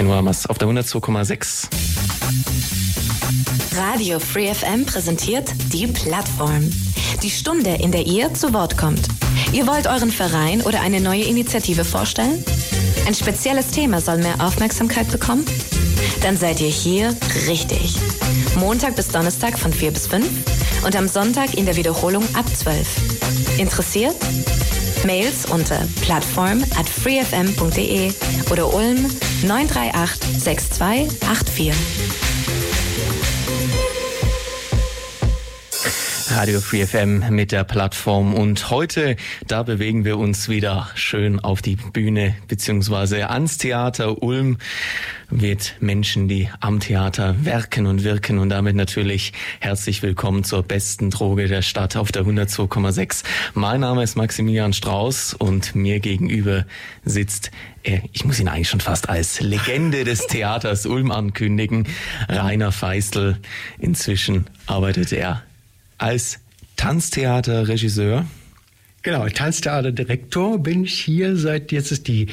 16 Uhr was auf der 102,6. Radio Free FM präsentiert die Plattform. Die Stunde, in der ihr zu Wort kommt. Ihr wollt euren Verein oder eine neue Initiative vorstellen? Ein spezielles Thema soll mehr Aufmerksamkeit bekommen? Dann seid ihr hier richtig. Montag bis Donnerstag von 4 bis 5 und am Sonntag in der Wiederholung ab 12. Interessiert? Mails unter plattform at freefm.de oder Ulm 938 6284. Radio Free FM mit der Plattform und heute, da bewegen wir uns wieder schön auf die Bühne beziehungsweise ans Theater Ulm mit Menschen, die am Theater werken und wirken und damit natürlich herzlich willkommen zur besten Droge der Stadt auf der 102,6. Mein Name ist Maximilian Strauß und mir gegenüber sitzt er, ich muss ihn eigentlich schon fast als Legende des Theaters Ulm ankündigen, Rainer Feistel. Inzwischen arbeitet er als Tanztheaterregisseur. Genau, Tanztheaterdirektor bin ich hier seit jetzt ist die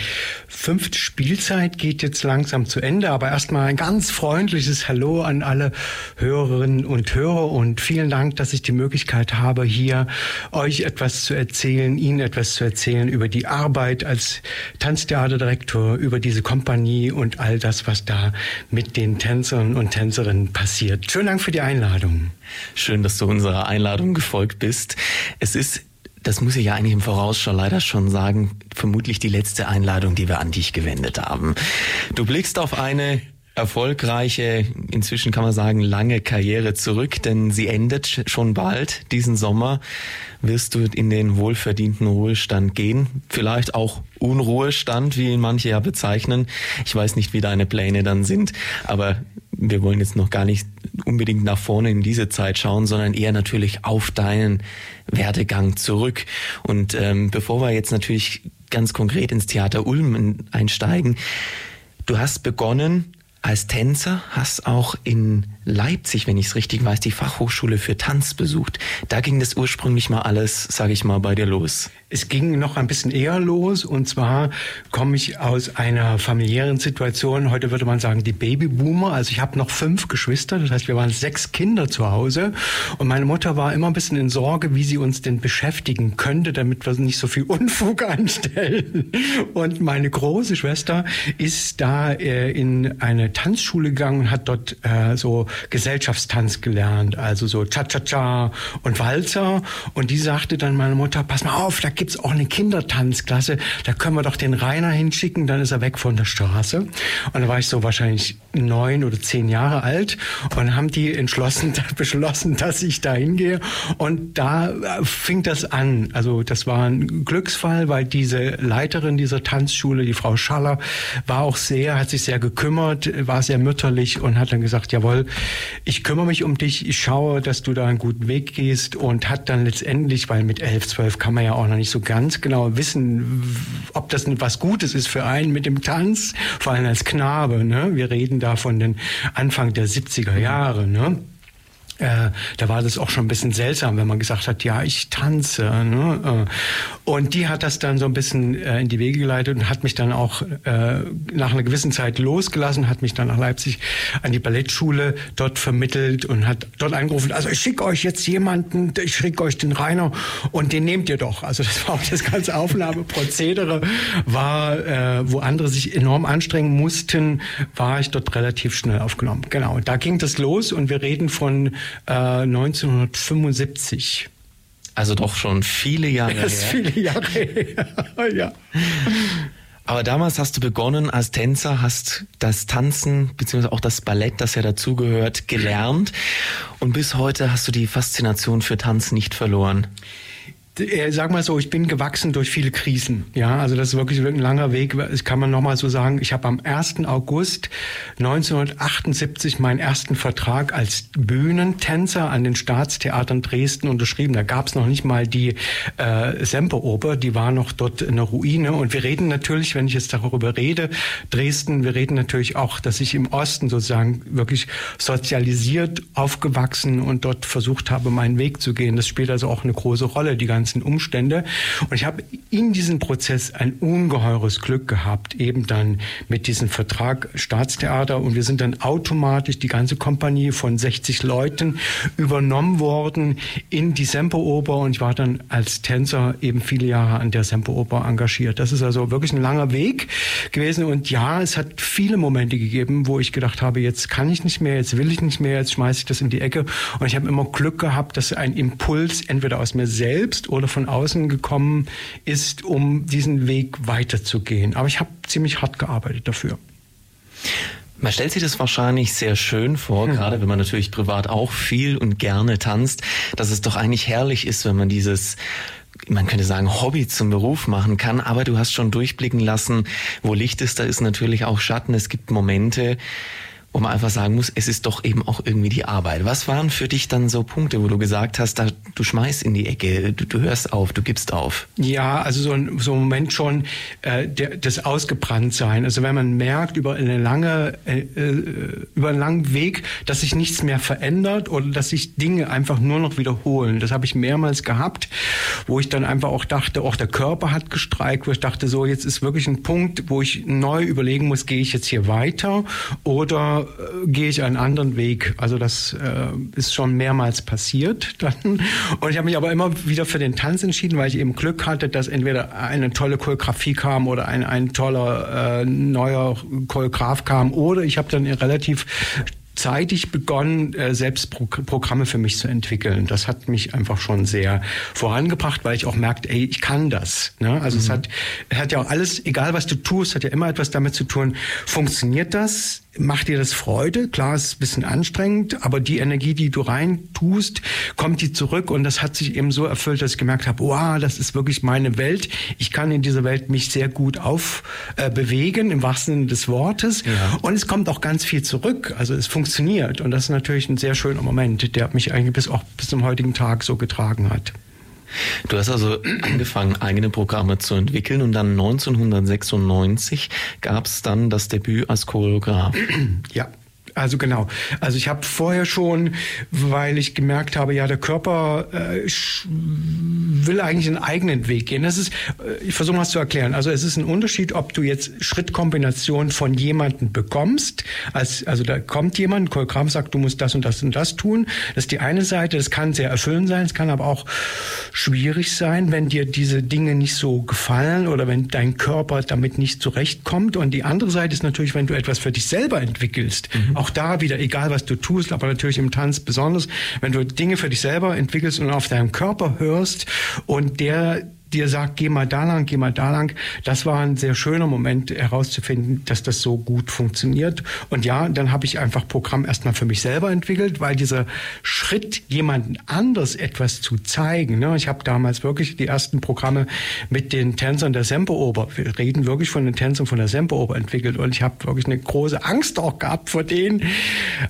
fünfte Spielzeit, geht jetzt langsam zu Ende, aber erstmal ein ganz freundliches Hallo an alle Hörerinnen und Hörer und vielen Dank, dass ich die Möglichkeit habe, hier euch etwas zu erzählen, Ihnen etwas zu erzählen über die Arbeit als Tanztheaterdirektor, über diese Kompanie und all das, was da mit den Tänzern und Tänzerinnen passiert. Schönen Dank für die Einladung. Schön, dass du unserer Einladung gefolgt bist. Es ist das muss ich ja eigentlich im Voraus schon leider schon sagen, vermutlich die letzte Einladung, die wir an dich gewendet haben. Du blickst auf eine erfolgreiche, inzwischen kann man sagen, lange Karriere zurück, denn sie endet schon bald. Diesen Sommer wirst du in den wohlverdienten Ruhestand gehen. Vielleicht auch Unruhestand, wie ihn manche ja bezeichnen. Ich weiß nicht, wie deine Pläne dann sind, aber wir wollen jetzt noch gar nicht unbedingt nach vorne in diese Zeit schauen, sondern eher natürlich auf deinen Werdegang zurück. Und ähm, bevor wir jetzt natürlich ganz konkret ins Theater Ulm einsteigen, du hast begonnen als Tänzer, hast auch in Leipzig, wenn ich es richtig weiß, die Fachhochschule für Tanz besucht. Da ging das ursprünglich mal alles, sage ich mal, bei dir los. Es ging noch ein bisschen eher los und zwar komme ich aus einer familiären Situation, heute würde man sagen die Babyboomer, also ich habe noch fünf Geschwister, das heißt wir waren sechs Kinder zu Hause und meine Mutter war immer ein bisschen in Sorge, wie sie uns denn beschäftigen könnte, damit wir nicht so viel Unfug anstellen. Und meine große Schwester ist da äh, in eine Tanzschule gegangen und hat dort äh, so Gesellschaftstanz gelernt, also so Cha-Cha-Cha und Walzer. Und die sagte dann meine Mutter, pass mal auf, da gibt's auch eine Kindertanzklasse, da können wir doch den Rainer hinschicken, dann ist er weg von der Straße. Und da war ich so wahrscheinlich neun oder zehn Jahre alt und haben die entschlossen, beschlossen, dass ich da hingehe. Und da äh, fing das an. Also das war ein Glücksfall, weil diese Leiterin dieser Tanzschule, die Frau Schaller, war auch sehr, hat sich sehr gekümmert, war sehr mütterlich und hat dann gesagt, jawohl, ich kümmere mich um dich, ich schaue, dass du da einen guten Weg gehst und hat dann letztendlich, weil mit elf, zwölf kann man ja auch noch nicht so ganz genau wissen, ob das was Gutes ist für einen mit dem Tanz, vor allem als Knabe. Ne? Wir reden da von den Anfang der 70er Jahre. Ne? Äh, da war das auch schon ein bisschen seltsam, wenn man gesagt hat, ja, ich tanze. Ne? Äh, und die hat das dann so ein bisschen äh, in die Wege geleitet und hat mich dann auch äh, nach einer gewissen Zeit losgelassen, hat mich dann nach Leipzig an die Ballettschule dort vermittelt und hat dort angerufen, also ich schicke euch jetzt jemanden, ich schicke euch den Rainer und den nehmt ihr doch. Also das war auch das ganze Aufnahmeprozedere, war, äh, wo andere sich enorm anstrengen mussten, war ich dort relativ schnell aufgenommen. Genau, da ging das los und wir reden von 1975. Äh, also doch schon viele Jahre das ist her. viele Jahre her, ja. Aber damals hast du begonnen als Tänzer, hast das Tanzen beziehungsweise auch das Ballett, das ja dazugehört, gelernt. Und bis heute hast du die Faszination für Tanz nicht verloren. Äh, sag mal so, ich bin gewachsen durch viele Krisen. Ja, also das ist wirklich ein langer Weg. Das kann man nochmal so sagen. Ich habe am 1. August 1978 meinen ersten Vertrag als Bühnentänzer an den Staatstheatern Dresden unterschrieben. Da gab es noch nicht mal die äh, Semperoper, die war noch dort in der Ruine. Und wir reden natürlich, wenn ich jetzt darüber rede, Dresden, wir reden natürlich auch, dass ich im Osten sozusagen wirklich sozialisiert aufgewachsen und dort versucht habe, meinen Weg zu gehen. Das spielt also auch eine große Rolle, die ganze ganzen Umstände. Und ich habe in diesem Prozess ein ungeheures Glück gehabt, eben dann mit diesem Vertrag Staatstheater. Und wir sind dann automatisch die ganze Kompanie von 60 Leuten übernommen worden in die Semperoper. Und ich war dann als Tänzer eben viele Jahre an der Semperoper engagiert. Das ist also wirklich ein langer Weg gewesen. Und ja, es hat viele Momente gegeben, wo ich gedacht habe, jetzt kann ich nicht mehr, jetzt will ich nicht mehr, jetzt schmeiße ich das in die Ecke. Und ich habe immer Glück gehabt, dass ein Impuls entweder aus mir selbst oder von außen gekommen ist, um diesen Weg weiterzugehen. Aber ich habe ziemlich hart gearbeitet dafür. Man stellt sich das wahrscheinlich sehr schön vor, gerade wenn man natürlich privat auch viel und gerne tanzt, dass es doch eigentlich herrlich ist, wenn man dieses man könnte sagen, Hobby zum Beruf machen kann, aber du hast schon durchblicken lassen, wo Licht ist, da ist natürlich auch Schatten. Es gibt Momente, wo man einfach sagen muss, es ist doch eben auch irgendwie die Arbeit. Was waren für dich dann so Punkte, wo du gesagt hast, da, du schmeißt in die Ecke, du, du hörst auf, du gibst auf? Ja, also so ein, so ein Moment schon äh, der, das Ausgebranntsein. Also wenn man merkt über eine lange, äh, äh, über einen langen Weg, dass sich nichts mehr verändert oder dass sich Dinge einfach nur noch wiederholen. Das habe ich mehrmals gehabt, wo ich dann einfach auch dachte, auch der Körper hat gestreikt, wo ich dachte, so jetzt ist wirklich ein Punkt, wo ich neu überlegen muss, gehe ich jetzt hier weiter oder äh, gehe ich einen anderen Weg. Also das äh, ist schon mehrmals passiert dann. Und ich habe mich aber immer wieder für den Tanz entschieden, weil ich eben Glück hatte, dass entweder eine tolle Choreografie kam oder ein, ein toller äh, neuer Choreograf kam oder ich habe dann relativ zeitig begonnen, äh, selbst Programme für mich zu entwickeln. Das hat mich einfach schon sehr vorangebracht, weil ich auch merkte, ey, ich kann das. Ne? Also mhm. es hat, es hat ja auch alles, egal was du tust, hat ja immer etwas damit zu tun, funktioniert das? Macht dir das Freude? Klar, es ist ein bisschen anstrengend, aber die Energie, die du rein tust, kommt die zurück und das hat sich eben so erfüllt, dass ich gemerkt habe, wow, das ist wirklich meine Welt. Ich kann in dieser Welt mich sehr gut aufbewegen, äh, im wahrsten Sinne des Wortes. Ja. Und es kommt auch ganz viel zurück. Also es funktioniert und das ist natürlich ein sehr schöner Moment, der mich eigentlich bis auch bis zum heutigen Tag so getragen hat. Du hast also angefangen, eigene Programme zu entwickeln und dann 1996 gab es dann das Debüt als Choreograf. Ja. Also genau. Also ich habe vorher schon, weil ich gemerkt habe, ja, der Körper äh, will eigentlich einen eigenen Weg gehen. Das ist, äh, ich versuche mal zu erklären. Also es ist ein Unterschied, ob du jetzt Schrittkombinationen von jemandem bekommst, als, also da kommt jemand, Choreograf sagt, du musst das und das und das tun. Das ist die eine Seite. Das kann sehr erfüllend sein. Es kann aber auch schwierig sein, wenn dir diese Dinge nicht so gefallen oder wenn dein Körper damit nicht zurechtkommt. Und die andere Seite ist natürlich, wenn du etwas für dich selber entwickelst. Mhm. Auch da wieder, egal was du tust, aber natürlich im Tanz besonders, wenn du Dinge für dich selber entwickelst und auf deinem Körper hörst und der dir sagt, geh mal da lang, geh mal da lang. Das war ein sehr schöner Moment herauszufinden, dass das so gut funktioniert. Und ja, dann habe ich einfach Programm erstmal für mich selber entwickelt, weil dieser Schritt, jemanden anders etwas zu zeigen, ne, ich habe damals wirklich die ersten Programme mit den Tänzern der Semperoper, wir reden wirklich von den Tänzern von der Semperoper entwickelt und ich habe wirklich eine große Angst auch gehabt vor denen,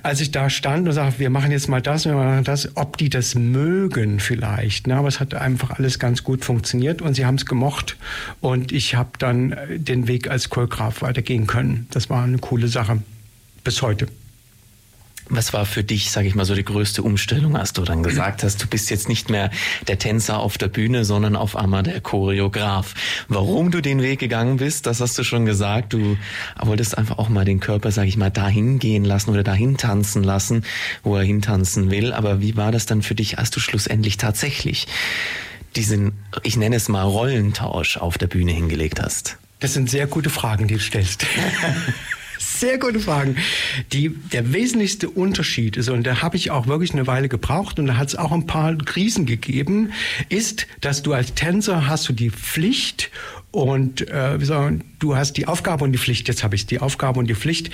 als ich da stand und sagte, wir machen jetzt mal das, wir machen das, ob die das mögen vielleicht. Ne, aber es hat einfach alles ganz gut funktioniert funktioniert und sie haben es gemocht. Und ich habe dann äh, den Weg als Choreograf weitergehen können. Das war eine coole Sache. Bis heute. Was war für dich, sage ich mal, so die größte Umstellung, als du dann gesagt hast, du bist jetzt nicht mehr der Tänzer auf der Bühne, sondern auf einmal der Choreograf. Warum du den Weg gegangen bist, das hast du schon gesagt. Du wolltest einfach auch mal den Körper, sage ich mal, dahin gehen lassen oder dahin tanzen lassen, wo er hintanzen will. Aber wie war das dann für dich, als du schlussendlich tatsächlich diesen, ich nenne es mal, Rollentausch auf der Bühne hingelegt hast? Das sind sehr gute Fragen, die du stellst. Sehr gute Fragen. Die, der wesentlichste Unterschied ist, und da habe ich auch wirklich eine Weile gebraucht und da hat es auch ein paar Krisen gegeben, ist, dass du als Tänzer hast du die Pflicht und äh, wie sagen, du hast die Aufgabe und die Pflicht, jetzt habe ich die Aufgabe und die Pflicht,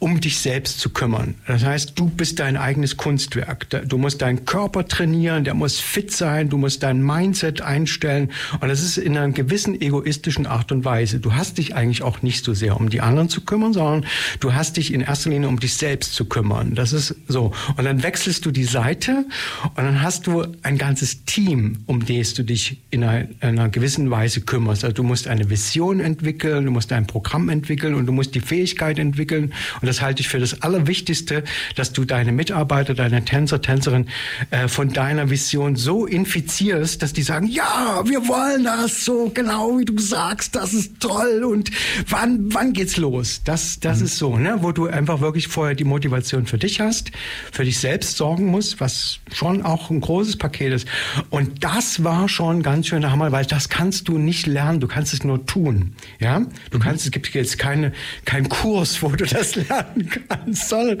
um dich selbst zu kümmern. Das heißt, du bist dein eigenes Kunstwerk. Du musst deinen Körper trainieren, der muss fit sein, du musst dein Mindset einstellen. Und das ist in einer gewissen egoistischen Art und Weise. Du hast dich eigentlich auch nicht so sehr um die anderen zu kümmern, sondern du hast dich in erster Linie um dich selbst zu kümmern. Das ist so. Und dann wechselst du die Seite und dann hast du ein ganzes Team, um das du dich in einer, einer gewissen Weise kümmerst. Also du musst eine Vision entwickeln, du musst ein Programm entwickeln und du musst die Fähigkeit entwickeln. Und das halte ich für das Allerwichtigste, dass du deine Mitarbeiter, deine Tänzer, Tänzerin äh, von deiner Vision so infizierst, dass die sagen, ja, wir wollen das so genau wie du sagst, das ist toll und wann wann geht's los? Das das mhm. ist so, ne, wo du einfach wirklich vorher die Motivation für dich hast, für dich selbst sorgen musst, was schon auch ein großes Paket ist. Und das war schon ganz schön der Hammer, weil das kannst du nicht lernen, du kannst es nur tun, ja? Du mhm. kannst es gibt jetzt keine kein Kurs, wo du das lernen kannst, sondern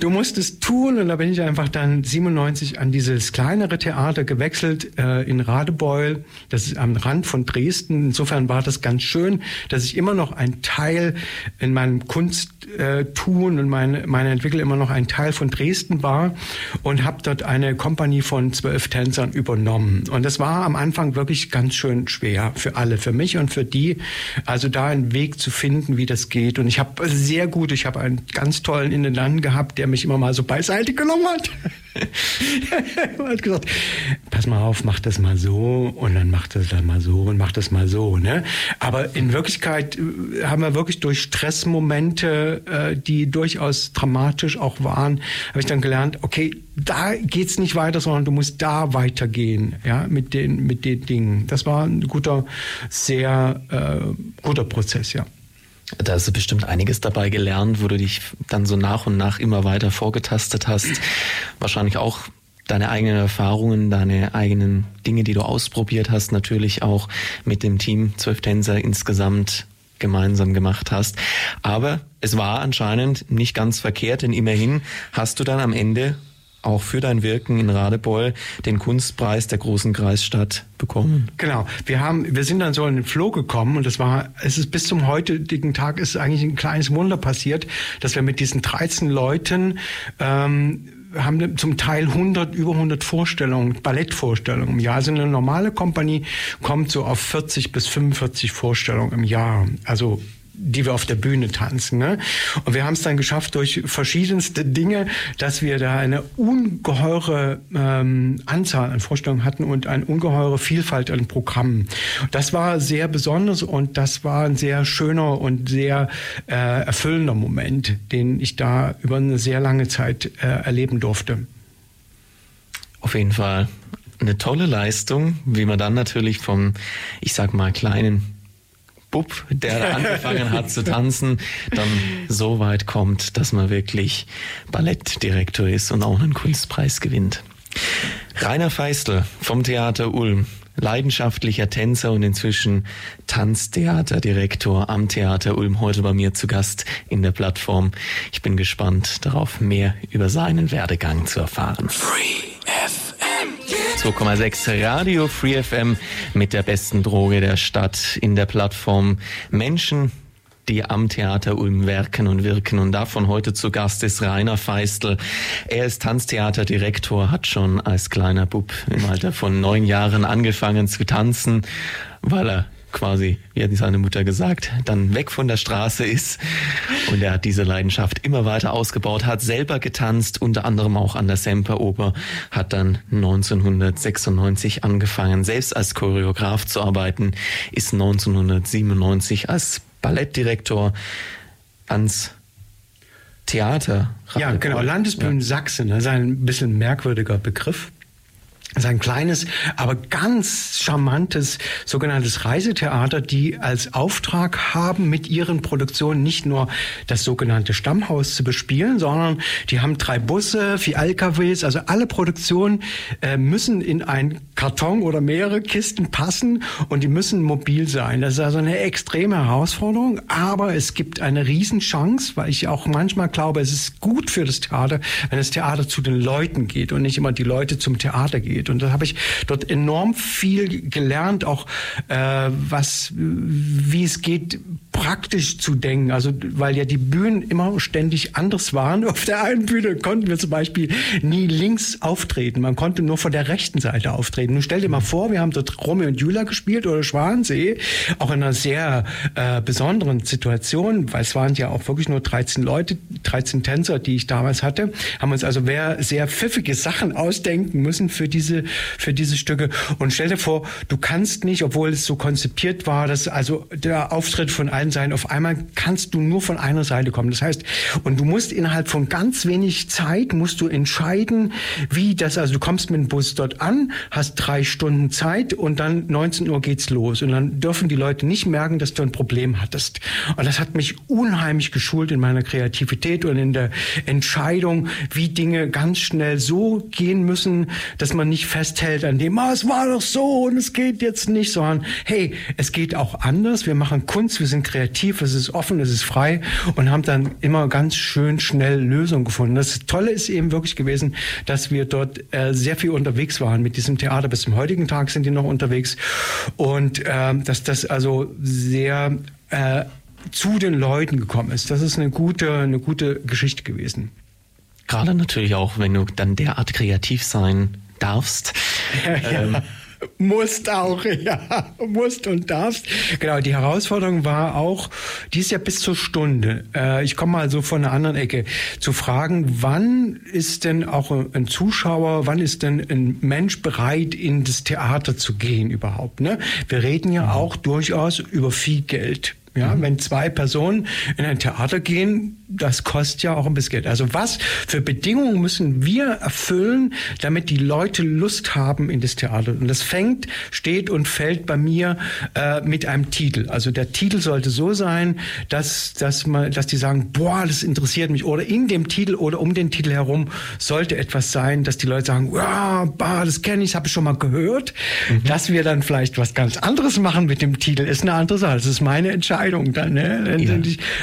du musst es tun und da bin ich einfach dann 97 an dieses kleinere Theater gewechselt äh, in Radebeul, das ist am Rand von Dresden. Insofern war das ganz schön, dass ich immer noch ein Teil in meinem Kunsttun äh, und meine, meine Entwicklung immer noch ein Teil von Dresden war und habe dort eine Kompanie von zwölf Tänzern übernommen. Und das war am Anfang wirklich ganz schön schwer für alle, für mich und für die. Also da einen Weg zu finden, wie das geht. Und ich habe sehr gut, ich habe einen ganz tollen Intendanten gehabt, der mich immer mal so beiseite genommen hat. er hat gesagt, pass mal auf, mach das mal so und dann mach das dann mal so und mach das mal so. Ne? Aber in Wirklichkeit äh, haben wir wirklich durch Stressmomente, äh, die durchaus dramatisch auch waren, habe ich dann gelernt, okay, da geht's nicht weiter, sondern du musst da weitergehen, ja, mit den, mit den Dingen. Das war ein guter, sehr äh, guter Prozess, ja. Da hast du bestimmt einiges dabei gelernt, wo du dich dann so nach und nach immer weiter vorgetastet hast. Wahrscheinlich auch deine eigenen Erfahrungen, deine eigenen Dinge, die du ausprobiert hast, natürlich auch mit dem Team Zwölf Tänzer insgesamt gemeinsam gemacht hast. Aber es war anscheinend nicht ganz verkehrt, denn immerhin hast du dann am Ende auch für dein Wirken in Radebeul den Kunstpreis der großen Kreisstadt bekommen. Genau. Wir haben, wir sind dann so in den Flow gekommen und es war, es ist bis zum heutigen Tag ist eigentlich ein kleines Wunder passiert, dass wir mit diesen 13 Leuten ähm, haben zum Teil 100, über 100 Vorstellungen, Ballettvorstellungen im Jahr. Also eine normale Kompanie kommt so auf 40 bis 45 Vorstellungen im Jahr. Also die wir auf der Bühne tanzen. Ne? Und wir haben es dann geschafft durch verschiedenste Dinge, dass wir da eine ungeheure ähm, Anzahl an Vorstellungen hatten und eine ungeheure Vielfalt an Programmen. Das war sehr besonders und das war ein sehr schöner und sehr äh, erfüllender Moment, den ich da über eine sehr lange Zeit äh, erleben durfte. Auf jeden Fall eine tolle Leistung, wie man dann natürlich vom, ich sag mal, kleinen Bub, der angefangen hat zu tanzen, dann so weit kommt, dass man wirklich Ballettdirektor ist und auch einen Kunstpreis gewinnt. Rainer Feistel vom Theater Ulm, leidenschaftlicher Tänzer und inzwischen Tanztheaterdirektor am Theater Ulm, heute bei mir zu Gast in der Plattform. Ich bin gespannt darauf, mehr über seinen Werdegang zu erfahren. Free F 2,6 Radio Free FM mit der besten Droge der Stadt in der Plattform Menschen, die am Theater Ulm werken und wirken. Und davon heute zu Gast ist Rainer Feistel. Er ist Tanztheaterdirektor, hat schon als kleiner Bub im Alter von neun Jahren angefangen zu tanzen, weil er quasi, wie hat seine Mutter gesagt, dann weg von der Straße ist. Und er hat diese Leidenschaft immer weiter ausgebaut, hat selber getanzt, unter anderem auch an der Semperoper, hat dann 1996 angefangen, selbst als Choreograf zu arbeiten, ist 1997 als Ballettdirektor ans Theater. Ja, genau, Landesbühnen ja. Sachsen, das ist ein bisschen merkwürdiger Begriff ist ein kleines, aber ganz charmantes sogenanntes Reisetheater, die als Auftrag haben, mit ihren Produktionen nicht nur das sogenannte Stammhaus zu bespielen, sondern die haben drei Busse, vier LKWs, also alle Produktionen äh, müssen in ein Karton oder mehrere Kisten passen und die müssen mobil sein. Das ist also eine extreme Herausforderung, aber es gibt eine Riesenchance, weil ich auch manchmal glaube, es ist gut für das Theater, wenn das Theater zu den Leuten geht und nicht immer die Leute zum Theater geht geht. Und da habe ich dort enorm viel gelernt, auch äh, was, wie es geht, praktisch zu denken. Also, weil ja die Bühnen immer ständig anders waren. Auf der einen Bühne konnten wir zum Beispiel nie links auftreten. Man konnte nur von der rechten Seite auftreten. Nun stell dir mal vor, wir haben dort Romeo und Julia gespielt oder Schwansee, auch in einer sehr äh, besonderen Situation, weil es waren ja auch wirklich nur 13 Leute, 13 Tänzer, die ich damals hatte, haben uns also sehr pfiffige Sachen ausdenken müssen für diese, für diese Stücke. Und stell dir vor, du kannst nicht, obwohl es so konzipiert war, dass also der Auftritt von allen Seiten, auf einmal kannst du nur von einer Seite kommen. Das heißt, und du musst innerhalb von ganz wenig Zeit, musst du entscheiden, wie das, also du kommst mit dem Bus dort an, hast drei Stunden Zeit und dann 19 Uhr geht's los. Und dann dürfen die Leute nicht merken, dass du ein Problem hattest. Und das hat mich unheimlich geschult in meiner Kreativität und in der Entscheidung, wie Dinge ganz schnell so gehen müssen, dass man nicht festhält an dem, ah, es war doch so und es geht jetzt nicht, sondern hey, es geht auch anders. Wir machen Kunst, wir sind kreativ, es ist offen, es ist frei und haben dann immer ganz schön schnell Lösungen gefunden. Das Tolle ist eben wirklich gewesen, dass wir dort äh, sehr viel unterwegs waren mit diesem Theater. Bis zum heutigen Tag sind die noch unterwegs und äh, dass das also sehr äh, zu den Leuten gekommen ist. Das ist eine gute, eine gute Geschichte gewesen. Gerade natürlich auch, wenn du dann derart kreativ sein darfst. Ja, ja. Ähm, musst auch, ja, musst und darfst. Genau, die Herausforderung war auch, die ist ja bis zur Stunde. Äh, ich komme mal so von einer anderen Ecke, zu fragen, wann ist denn auch ein Zuschauer, wann ist denn ein Mensch bereit, in das Theater zu gehen überhaupt? Ne? Wir reden ja auch durchaus über viel Geld. Ja, mhm. wenn zwei Personen in ein Theater gehen, das kostet ja auch ein bisschen Geld. Also was für Bedingungen müssen wir erfüllen, damit die Leute Lust haben in das Theater? Und das fängt, steht und fällt bei mir äh, mit einem Titel. Also der Titel sollte so sein, dass, dass, man, dass die sagen, boah, das interessiert mich. Oder in dem Titel oder um den Titel herum sollte etwas sein, dass die Leute sagen, ja, bah, das kenne ich, das habe ich schon mal gehört. Mhm. Dass wir dann vielleicht was ganz anderes machen mit dem Titel, ist eine andere Sache. Das ist meine Entscheidung dann. Ne? Ja.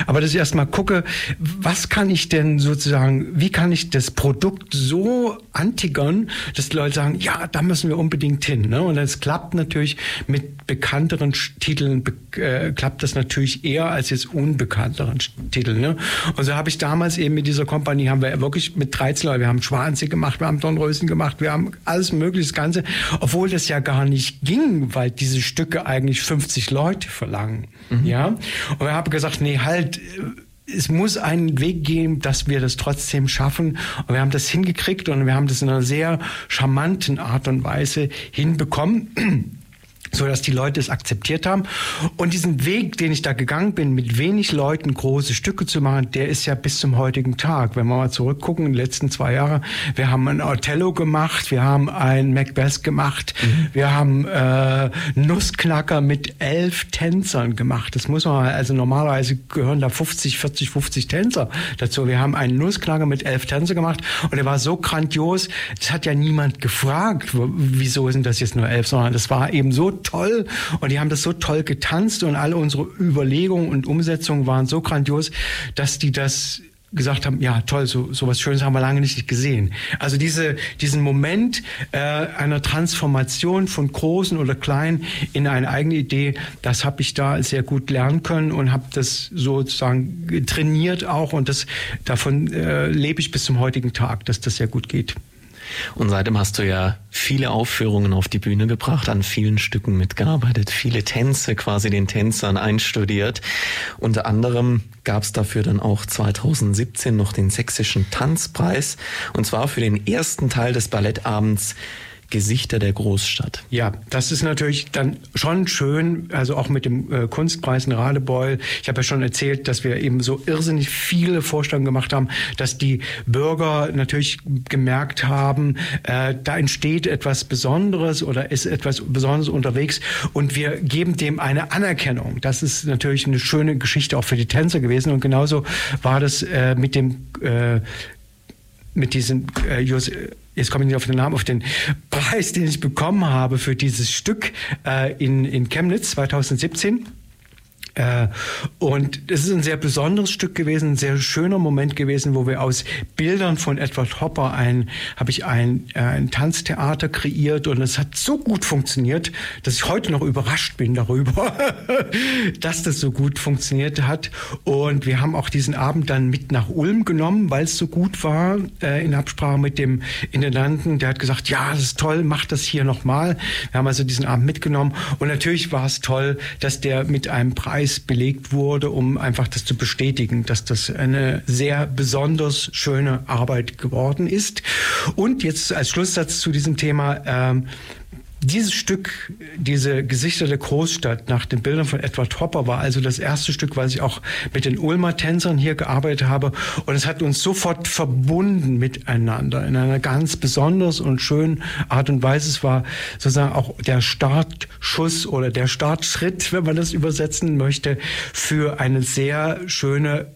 Aber dass ich erstmal gucke, was kann ich denn sozusagen, wie kann ich das Produkt so antigern, dass die Leute sagen, ja, da müssen wir unbedingt hin. Ne? Und es klappt natürlich mit bekannteren Titeln, äh, klappt das natürlich eher als jetzt unbekannteren Titeln. Ne? Und so habe ich damals eben mit dieser Kompanie, haben wir wirklich mit 13 Leuten, wir haben Schwanze gemacht, wir haben Dornrösen gemacht, wir haben alles mögliche, das Ganze, obwohl das ja gar nicht ging, weil diese Stücke eigentlich 50 Leute verlangen. Mhm. Ja? Und wir haben gesagt, nee, halt, es muss einen Weg geben, dass wir das trotzdem schaffen. Und wir haben das hingekriegt und wir haben das in einer sehr charmanten Art und Weise hinbekommen so dass die Leute es akzeptiert haben. Und diesen Weg, den ich da gegangen bin, mit wenig Leuten große Stücke zu machen, der ist ja bis zum heutigen Tag. Wenn wir mal zurückgucken, in den letzten zwei Jahren, wir haben ein Othello gemacht, wir haben ein Macbeth gemacht, mhm. wir haben äh, Nussknacker mit elf Tänzern gemacht. Das muss man, also normalerweise gehören da 50, 40, 50 Tänzer dazu. Wir haben einen Nussknacker mit elf Tänzer gemacht und der war so grandios, das hat ja niemand gefragt, wieso sind das jetzt nur elf, sondern das war eben so toll und die haben das so toll getanzt und alle unsere Überlegungen und Umsetzungen waren so grandios, dass die das gesagt haben, ja toll, so, so was Schönes haben wir lange nicht gesehen. Also diese, diesen Moment äh, einer Transformation von großen oder kleinen in eine eigene Idee, das habe ich da sehr gut lernen können und habe das sozusagen trainiert auch und das davon äh, lebe ich bis zum heutigen Tag, dass das sehr gut geht. Und seitdem hast du ja viele Aufführungen auf die Bühne gebracht, an vielen Stücken mitgearbeitet, viele Tänze quasi den Tänzern einstudiert. Unter anderem gab es dafür dann auch 2017 noch den Sächsischen Tanzpreis und zwar für den ersten Teil des Ballettabends Gesichter der Großstadt. Ja, das ist natürlich dann schon schön, also auch mit dem äh, Kunstpreis in Radebeul. Ich habe ja schon erzählt, dass wir eben so irrsinnig viele Vorstellungen gemacht haben, dass die Bürger natürlich gemerkt haben, äh, da entsteht etwas Besonderes oder ist etwas Besonderes unterwegs und wir geben dem eine Anerkennung. Das ist natürlich eine schöne Geschichte auch für die Tänzer gewesen und genauso war das äh, mit dem äh, mit diesem äh, jetzt komme ich nicht auf den Namen, auf den Preis, den ich bekommen habe für dieses Stück äh, in, in Chemnitz 2017 Äh, und es ist ein sehr besonderes Stück gewesen, ein sehr schöner Moment gewesen, wo wir aus Bildern von Edward Hopper ein, habe ich ein, äh, ein Tanztheater kreiert und es hat so gut funktioniert, dass ich heute noch überrascht bin darüber, dass das so gut funktioniert hat. Und wir haben auch diesen Abend dann mit nach Ulm genommen, weil es so gut war, äh, in Absprache mit dem Intendanten. Der hat gesagt, ja, das ist toll, mach das hier nochmal. Wir haben also diesen Abend mitgenommen und natürlich war es toll, dass der mit einem Preis Preis belegt wurde, um einfach das zu bestätigen, dass das eine sehr besonders schöne Arbeit geworden ist. Und jetzt als Schlusssatz zu diesem Thema, ähm, dieses Stück, diese Gesichter der Großstadt nach den Bildern von Edward Hopper war also das erste Stück, was ich auch mit den Ulmer Tänzern hier gearbeitet habe. Und es hat uns sofort verbunden miteinander in einer ganz besonders und schönen Art und Weise. Es war sozusagen auch der Startschuss oder der Startschritt, wenn man das übersetzen möchte, für eine sehr schöne,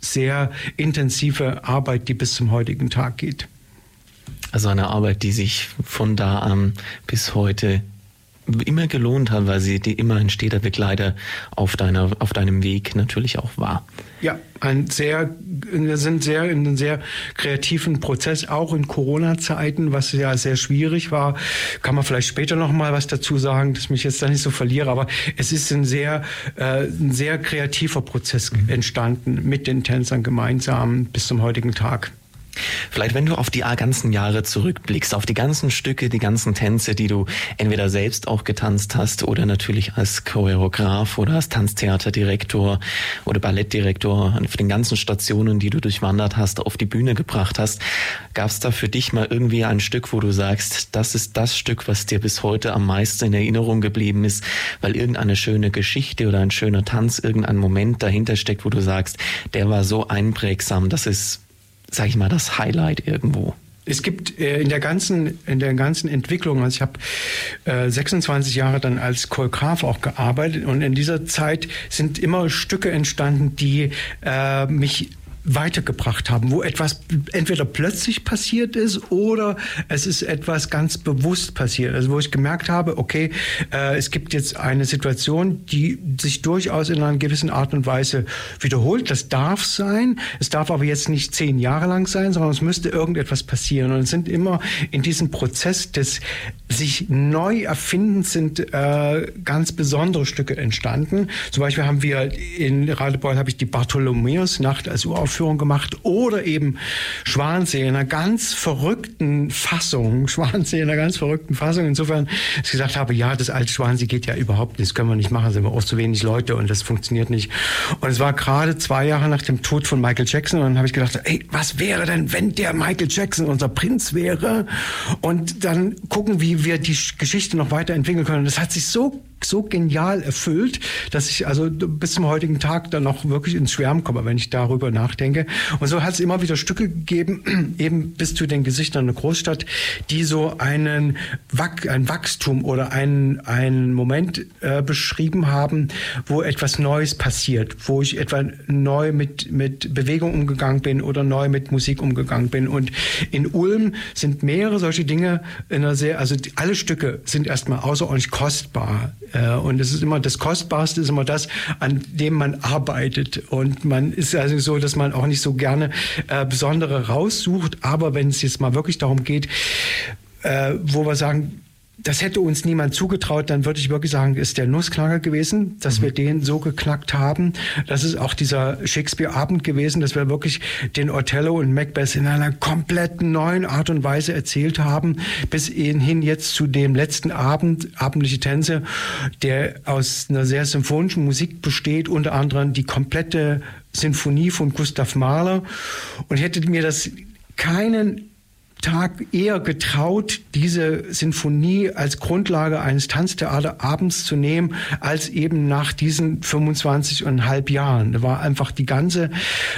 sehr intensive Arbeit, die bis zum heutigen Tag geht. Also eine Arbeit, die sich von da an bis heute immer gelohnt hat, weil sie die immer ein steter Begleiter auf deiner auf deinem Weg natürlich auch war. Ja, ein sehr wir sind sehr in einem sehr kreativen Prozess auch in Corona Zeiten, was ja sehr schwierig war. Kann man vielleicht später noch mal was dazu sagen, dass ich mich jetzt da nicht so verliere, aber es ist ein sehr äh, ein sehr kreativer Prozess mhm. entstanden mit den Tänzern gemeinsam bis zum heutigen Tag. Vielleicht, wenn du auf die ganzen Jahre zurückblickst, auf die ganzen Stücke, die ganzen Tänze, die du entweder selbst auch getanzt hast oder natürlich als Choreograf oder als Tanztheaterdirektor oder Ballettdirektor auf den ganzen Stationen, die du durchwandert hast, auf die Bühne gebracht hast, gab es da für dich mal irgendwie ein Stück, wo du sagst, das ist das Stück, was dir bis heute am meisten in Erinnerung geblieben ist, weil irgendeine schöne Geschichte oder ein schöner Tanz, irgendein Moment dahinter steckt, wo du sagst, der war so einprägsam, das ist sage ich mal, das Highlight irgendwo. Es gibt äh, in der ganzen in der ganzen Entwicklung, also ich habe äh, 26 Jahre dann als Choreograf auch gearbeitet und in dieser Zeit sind immer Stücke entstanden, die äh, mich weitergebracht haben, wo etwas entweder plötzlich passiert ist oder es ist etwas ganz bewusst passiert. Also wo ich gemerkt habe, okay, äh, es gibt jetzt eine Situation, die sich durchaus in einer gewissen Art und Weise wiederholt. Das darf sein. Es darf aber jetzt nicht zehn Jahre lang sein, sondern es müsste irgendetwas passieren. Und es sind immer in diesem Prozess des sich neu erfindens sind äh, ganz besondere Stücke entstanden. Zum Beispiel haben wir in Radebeul habe ich die Bartholomäusnacht als Uraufführung Uraufführung gemacht oder eben Schwansee in einer ganz verrückten Fassung. Schwansee in einer ganz verrückten Fassung. Insofern, dass ich gesagt habe, ja, das alte Schwansee geht ja überhaupt nicht, das können wir nicht machen, sind wir auch zu wenig Leute und das funktioniert nicht. Und es war gerade zwei Jahre nach dem Tod von Michael Jackson und dann habe ich gedacht, ey, was wäre denn, wenn der Michael Jackson unser Prinz wäre? Und dann gucken, wie wir die Geschichte noch weiterentwickeln können. Das hat sich so so genial erfüllt, dass ich also bis zum heutigen Tag dann noch wirklich ins Schwärmen komme, wenn ich darüber nachdenke. Und so hat es immer wieder Stücke gegeben, eben bis zu den Gesichtern einer Großstadt, die so einen ein Wachstum oder einen, einen Moment äh, beschrieben haben, wo etwas Neues passiert, wo ich etwa neu mit, mit Bewegung umgegangen bin oder neu mit Musik umgegangen bin. Und in Ulm sind mehrere solche Dinge in einer sehr, also alle Stücke sind erstmal außerordentlich kostbar und es ist immer das Kostbarste ist immer das, an dem man arbeitet. Und man ist also so, dass man auch nicht so gerne äh, besondere raussucht. Aber wenn es jetzt mal wirklich darum geht, äh, wo wir sagen, das hätte uns niemand zugetraut, dann würde ich wirklich sagen, ist der Nussknacker gewesen, dass mhm. wir den so geknackt haben. Das ist auch dieser Shakespeare-Abend gewesen, dass wir wirklich den Othello und Macbeth in einer komplett neuen Art und Weise erzählt haben, bis hin jetzt zu dem letzten Abend, abendliche Tänze, der aus einer sehr symphonischen Musik besteht, unter anderem die komplette Sinfonie von Gustav Mahler. Und hätte mir das keinen Tag eher getraut, diese Sinfonie als Grundlage eines Tanztheaterabends zu nehmen, als eben nach diesen 25,5 Jahren. Da war einfach die ganze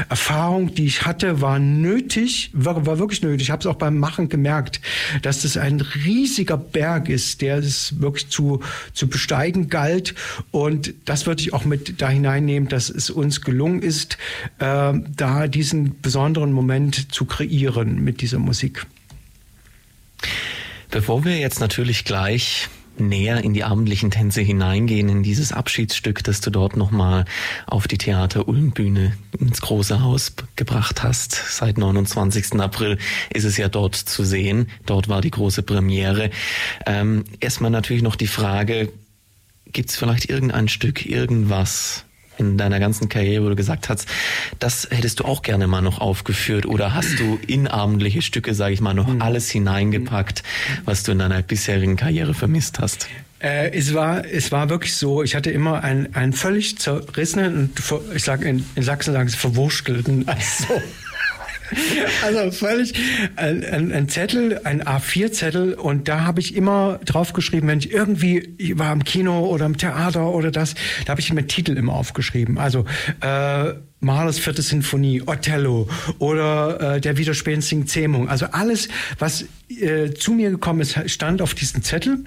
Erfahrung, die ich hatte, war nötig, war, war wirklich nötig. Ich habe es auch beim Machen gemerkt, dass das ein riesiger Berg ist, der es wirklich zu, zu besteigen galt. Und das würde ich auch mit da hineinnehmen, dass es uns gelungen ist, äh, da diesen besonderen Moment zu kreieren mit dieser Musik. Bevor wir jetzt natürlich gleich näher in die abendlichen Tänze hineingehen, in dieses Abschiedsstück, das du dort nochmal auf die Theater Ulm Bühne ins große Haus gebracht hast. Seit 29. April ist es ja dort zu sehen. Dort war die große Premiere. Ähm, erstmal natürlich noch die Frage, gibt es vielleicht irgendein Stück, irgendwas, in deiner ganzen Karriere, wo du gesagt hast, das hättest du auch gerne mal noch aufgeführt oder hast du in abendliche Stücke, sage ich mal, noch mhm. alles hineingepackt, was du in deiner bisherigen Karriere vermisst hast? Äh, es war es war wirklich so. Ich hatte immer einen, einen völlig zerrissenen und ich sage in, in Sachsen sagen sie verwurstelten. Also also völlig ein, ein, ein Zettel, ein A4-Zettel und da habe ich immer draufgeschrieben, wenn ich irgendwie ich war im Kino oder im Theater oder das, da habe ich mir Titel immer aufgeschrieben. Also äh, Mahlers vierte Sinfonie, Othello oder äh, der widerspenstigen Zähmung. Also alles, was äh, zu mir gekommen ist, stand auf diesem Zettel.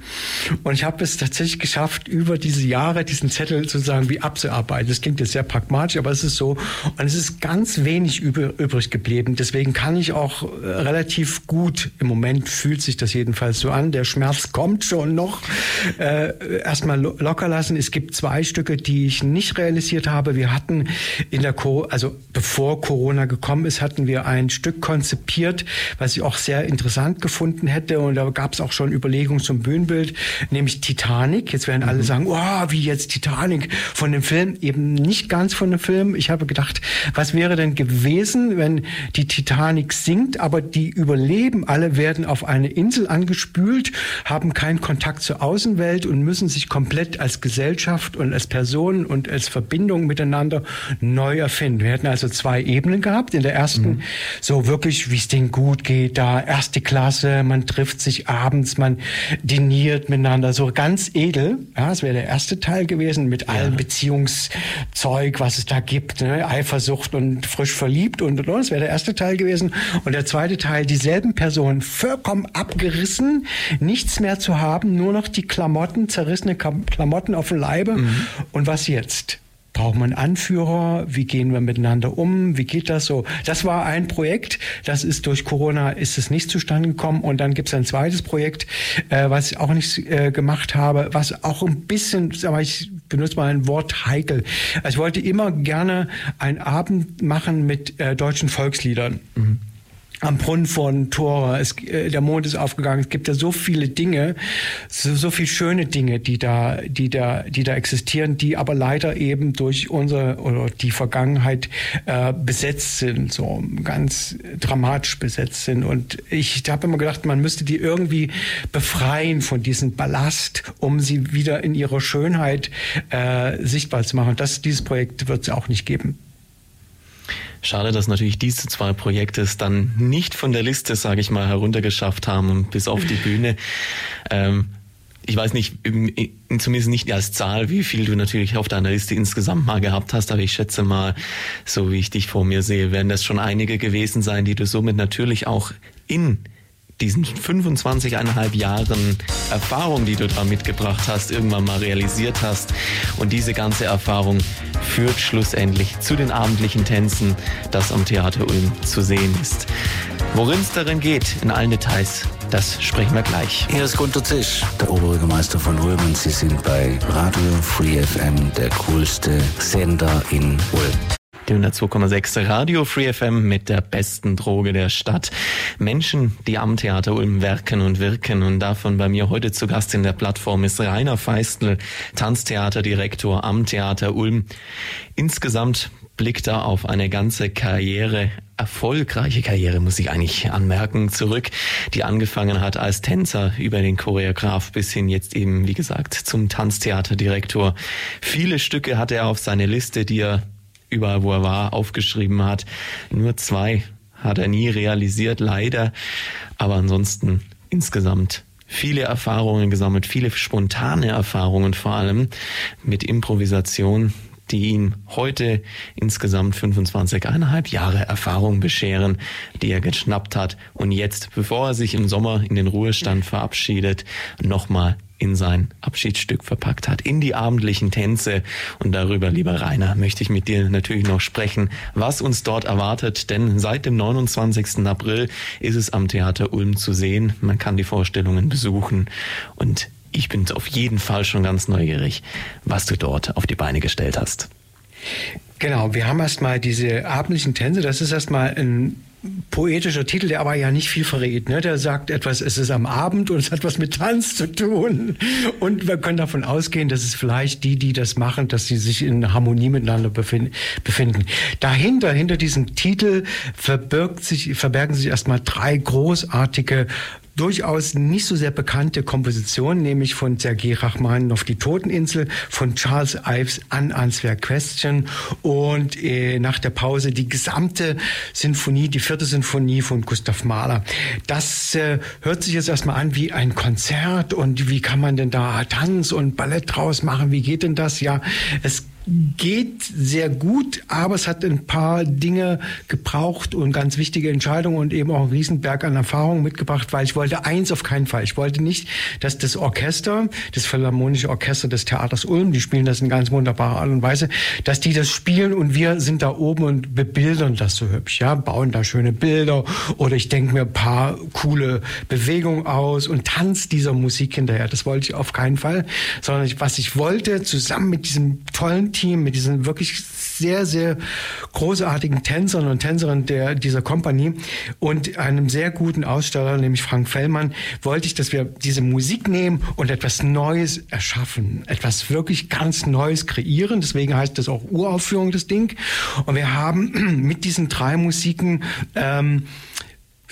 Und ich habe es tatsächlich geschafft, über diese Jahre diesen Zettel sozusagen wie abzuarbeiten. Das klingt jetzt sehr pragmatisch, aber es ist so. Und es ist ganz wenig übrig geblieben. Deswegen kann ich auch äh, relativ gut, im Moment fühlt sich das jedenfalls so an, der Schmerz kommt schon noch, äh, erstmal locker lassen. Es gibt zwei Stücke, die ich nicht realisiert habe. Wir hatten in der also bevor Corona gekommen ist, hatten wir ein Stück konzipiert, was ich auch sehr interessant gefunden hätte. Und da gab es auch schon Überlegungen zum Bühnenbild, nämlich Titanic. Jetzt werden alle mhm. sagen, oh, wie jetzt Titanic von dem Film, eben nicht ganz von dem Film. Ich habe gedacht, was wäre denn gewesen, wenn die Titanic sinkt, aber die überleben alle, werden auf eine Insel angespült, haben keinen Kontakt zur Außenwelt und müssen sich komplett als Gesellschaft und als Personen und als Verbindung miteinander neu erfinden. Wir hätten also zwei Ebenen gehabt. In der ersten mhm. so wirklich, wie es denen gut geht, da erste Klasse, man trifft sich abends, man diniert miteinander, so ganz edel. Ja, das wäre der erste Teil gewesen mit ja. allem Beziehungszeug, was es da gibt, ne? Eifersucht und frisch verliebt und, und, und. Das wäre der erste Teil gewesen. Und der zweite Teil, dieselben Personen vollkommen abgerissen, nichts mehr zu haben, nur noch die Klamotten, zerrissene Klamotten auf dem Leibe. Mhm. Und was jetzt? Braucht man Anführer? Wie gehen wir miteinander um? Wie geht das so? Das war ein Projekt. Das ist durch Corona ist es nicht zustande gekommen. Und dann gibt es ein zweites Projekt, äh, was ich auch nicht äh, gemacht habe, was auch ein bisschen, mal, ich benutze mal ein Wort heikel. Also ich wollte immer gerne einen Abend machen mit äh, deutschen Volksliedern. Mhm am Brunnen von Tora, es, äh, der Mond ist aufgegangen. Es gibt ja so viele Dinge, so, so viele schöne Dinge, die da, die da, die da existieren, die aber leider eben durch unsere oder die Vergangenheit äh, besetzt sind, so ganz dramatisch besetzt sind. Und ich habe immer gedacht, man müsste die irgendwie befreien von diesem Ballast, um sie wieder in ihrer Schönheit äh, sichtbar zu machen. Das, dieses Projekt wird es auch nicht geben. Schade, dass natürlich diese zwei Projekte es dann nicht von der Liste, sage ich mal, heruntergeschafft haben und bis auf die Bühne. Ähm, ich weiß nicht, zumindest nicht als Zahl, wie viel du natürlich auf deiner Liste insgesamt mal gehabt hast, aber ich schätze mal, so wie ich dich vor mir sehe, werden das schon einige gewesen sein, die du somit natürlich auch in diesen 25,5 Jahren Erfahrung, die du da mitgebracht hast, irgendwann mal realisiert hast. Und diese ganze Erfahrung führt schlussendlich zu den abendlichen Tänzen, das am Theater Ulm zu sehen ist. Worin es darin geht, in allen Details, das sprechen wir gleich. Hier ist Gunter Zisch, der Oberbürgermeister von Ulm und Sie sind bei Radio Free FM, der coolste Sender in Ulm. Die 102,6 Radio Free FM mit der besten Droge der Stadt. Menschen, die am Theater Ulm werken und wirken. Und davon bei mir heute zu Gast in der Plattform ist Rainer Feistl, Tanztheaterdirektor am Theater Ulm. Insgesamt blickt er auf eine ganze Karriere, erfolgreiche Karriere, muss ich eigentlich anmerken, zurück, die angefangen hat als Tänzer über den Choreograf bis hin jetzt eben, wie gesagt, zum Tanztheaterdirektor. Viele Stücke hat er auf seine Liste, die er überall, wo er war, aufgeschrieben hat. Nur zwei hat er nie realisiert, leider. Aber ansonsten insgesamt viele Erfahrungen gesammelt, viele spontane Erfahrungen vor allem mit Improvisation, die ihm heute insgesamt 25,5 Jahre Erfahrung bescheren, die er geschnappt hat und jetzt, bevor er sich im Sommer in den Ruhestand verabschiedet, nochmal in sein Abschiedsstück verpackt hat, in die abendlichen Tänze. Und darüber, lieber Rainer, möchte ich mit dir natürlich noch sprechen, was uns dort erwartet. Denn seit dem 29. April ist es am Theater Ulm zu sehen. Man kann die Vorstellungen besuchen. Und Ich bin auf jeden Fall schon ganz neugierig, was du dort auf die Beine gestellt hast. Genau, wir haben erstmal diese abendlichen Tänze. Das ist erstmal ein poetischer Titel, der aber ja nicht viel verrät. Ne? Der sagt etwas, es ist am Abend und es hat was mit Tanz zu tun. Und wir können davon ausgehen, dass es vielleicht die, die das machen, dass sie sich in Harmonie miteinander befinden. Dahinter, hinter diesem Titel verbirgt sich, verbergen sich erstmal drei großartige durchaus nicht so sehr bekannte Komposition, nämlich von Sergei Rachmaninoff Die Toteninsel, von Charles Ives Unanswer Question und äh, nach der Pause die gesamte Sinfonie, die vierte Sinfonie von Gustav Mahler. Das äh, hört sich jetzt erstmal an wie ein Konzert und wie kann man denn da Tanz und Ballett draus machen? Wie geht denn das? Ja, es geht sehr gut, aber es hat ein paar Dinge gebraucht und ganz wichtige Entscheidungen und eben auch einen Riesenberg an Erfahrungen mitgebracht, weil ich wollte eins auf keinen Fall. Ich wollte nicht, dass das Orchester, das Philharmonische Orchester des Theaters Ulm, die spielen das in ganz wunderbarer Art und Weise, dass die das spielen und wir sind da oben und bebildern das so hübsch, ja, bauen da schöne Bilder oder ich denke mir ein paar coole Bewegungen aus und tanz dieser Musik hinterher. Das wollte ich auf keinen Fall, sondern was ich wollte, zusammen mit diesem tollen Team, mit diesen wirklich sehr, sehr großartigen Tänzern und Tänzerinnen der, dieser Kompanie und einem sehr guten Aussteller, nämlich Frank Fellmann, wollte ich, dass wir diese Musik nehmen und etwas Neues erschaffen, etwas wirklich ganz Neues kreieren. Deswegen heißt das auch Uraufführung, das Ding. Und wir haben mit diesen drei Musiken ähm,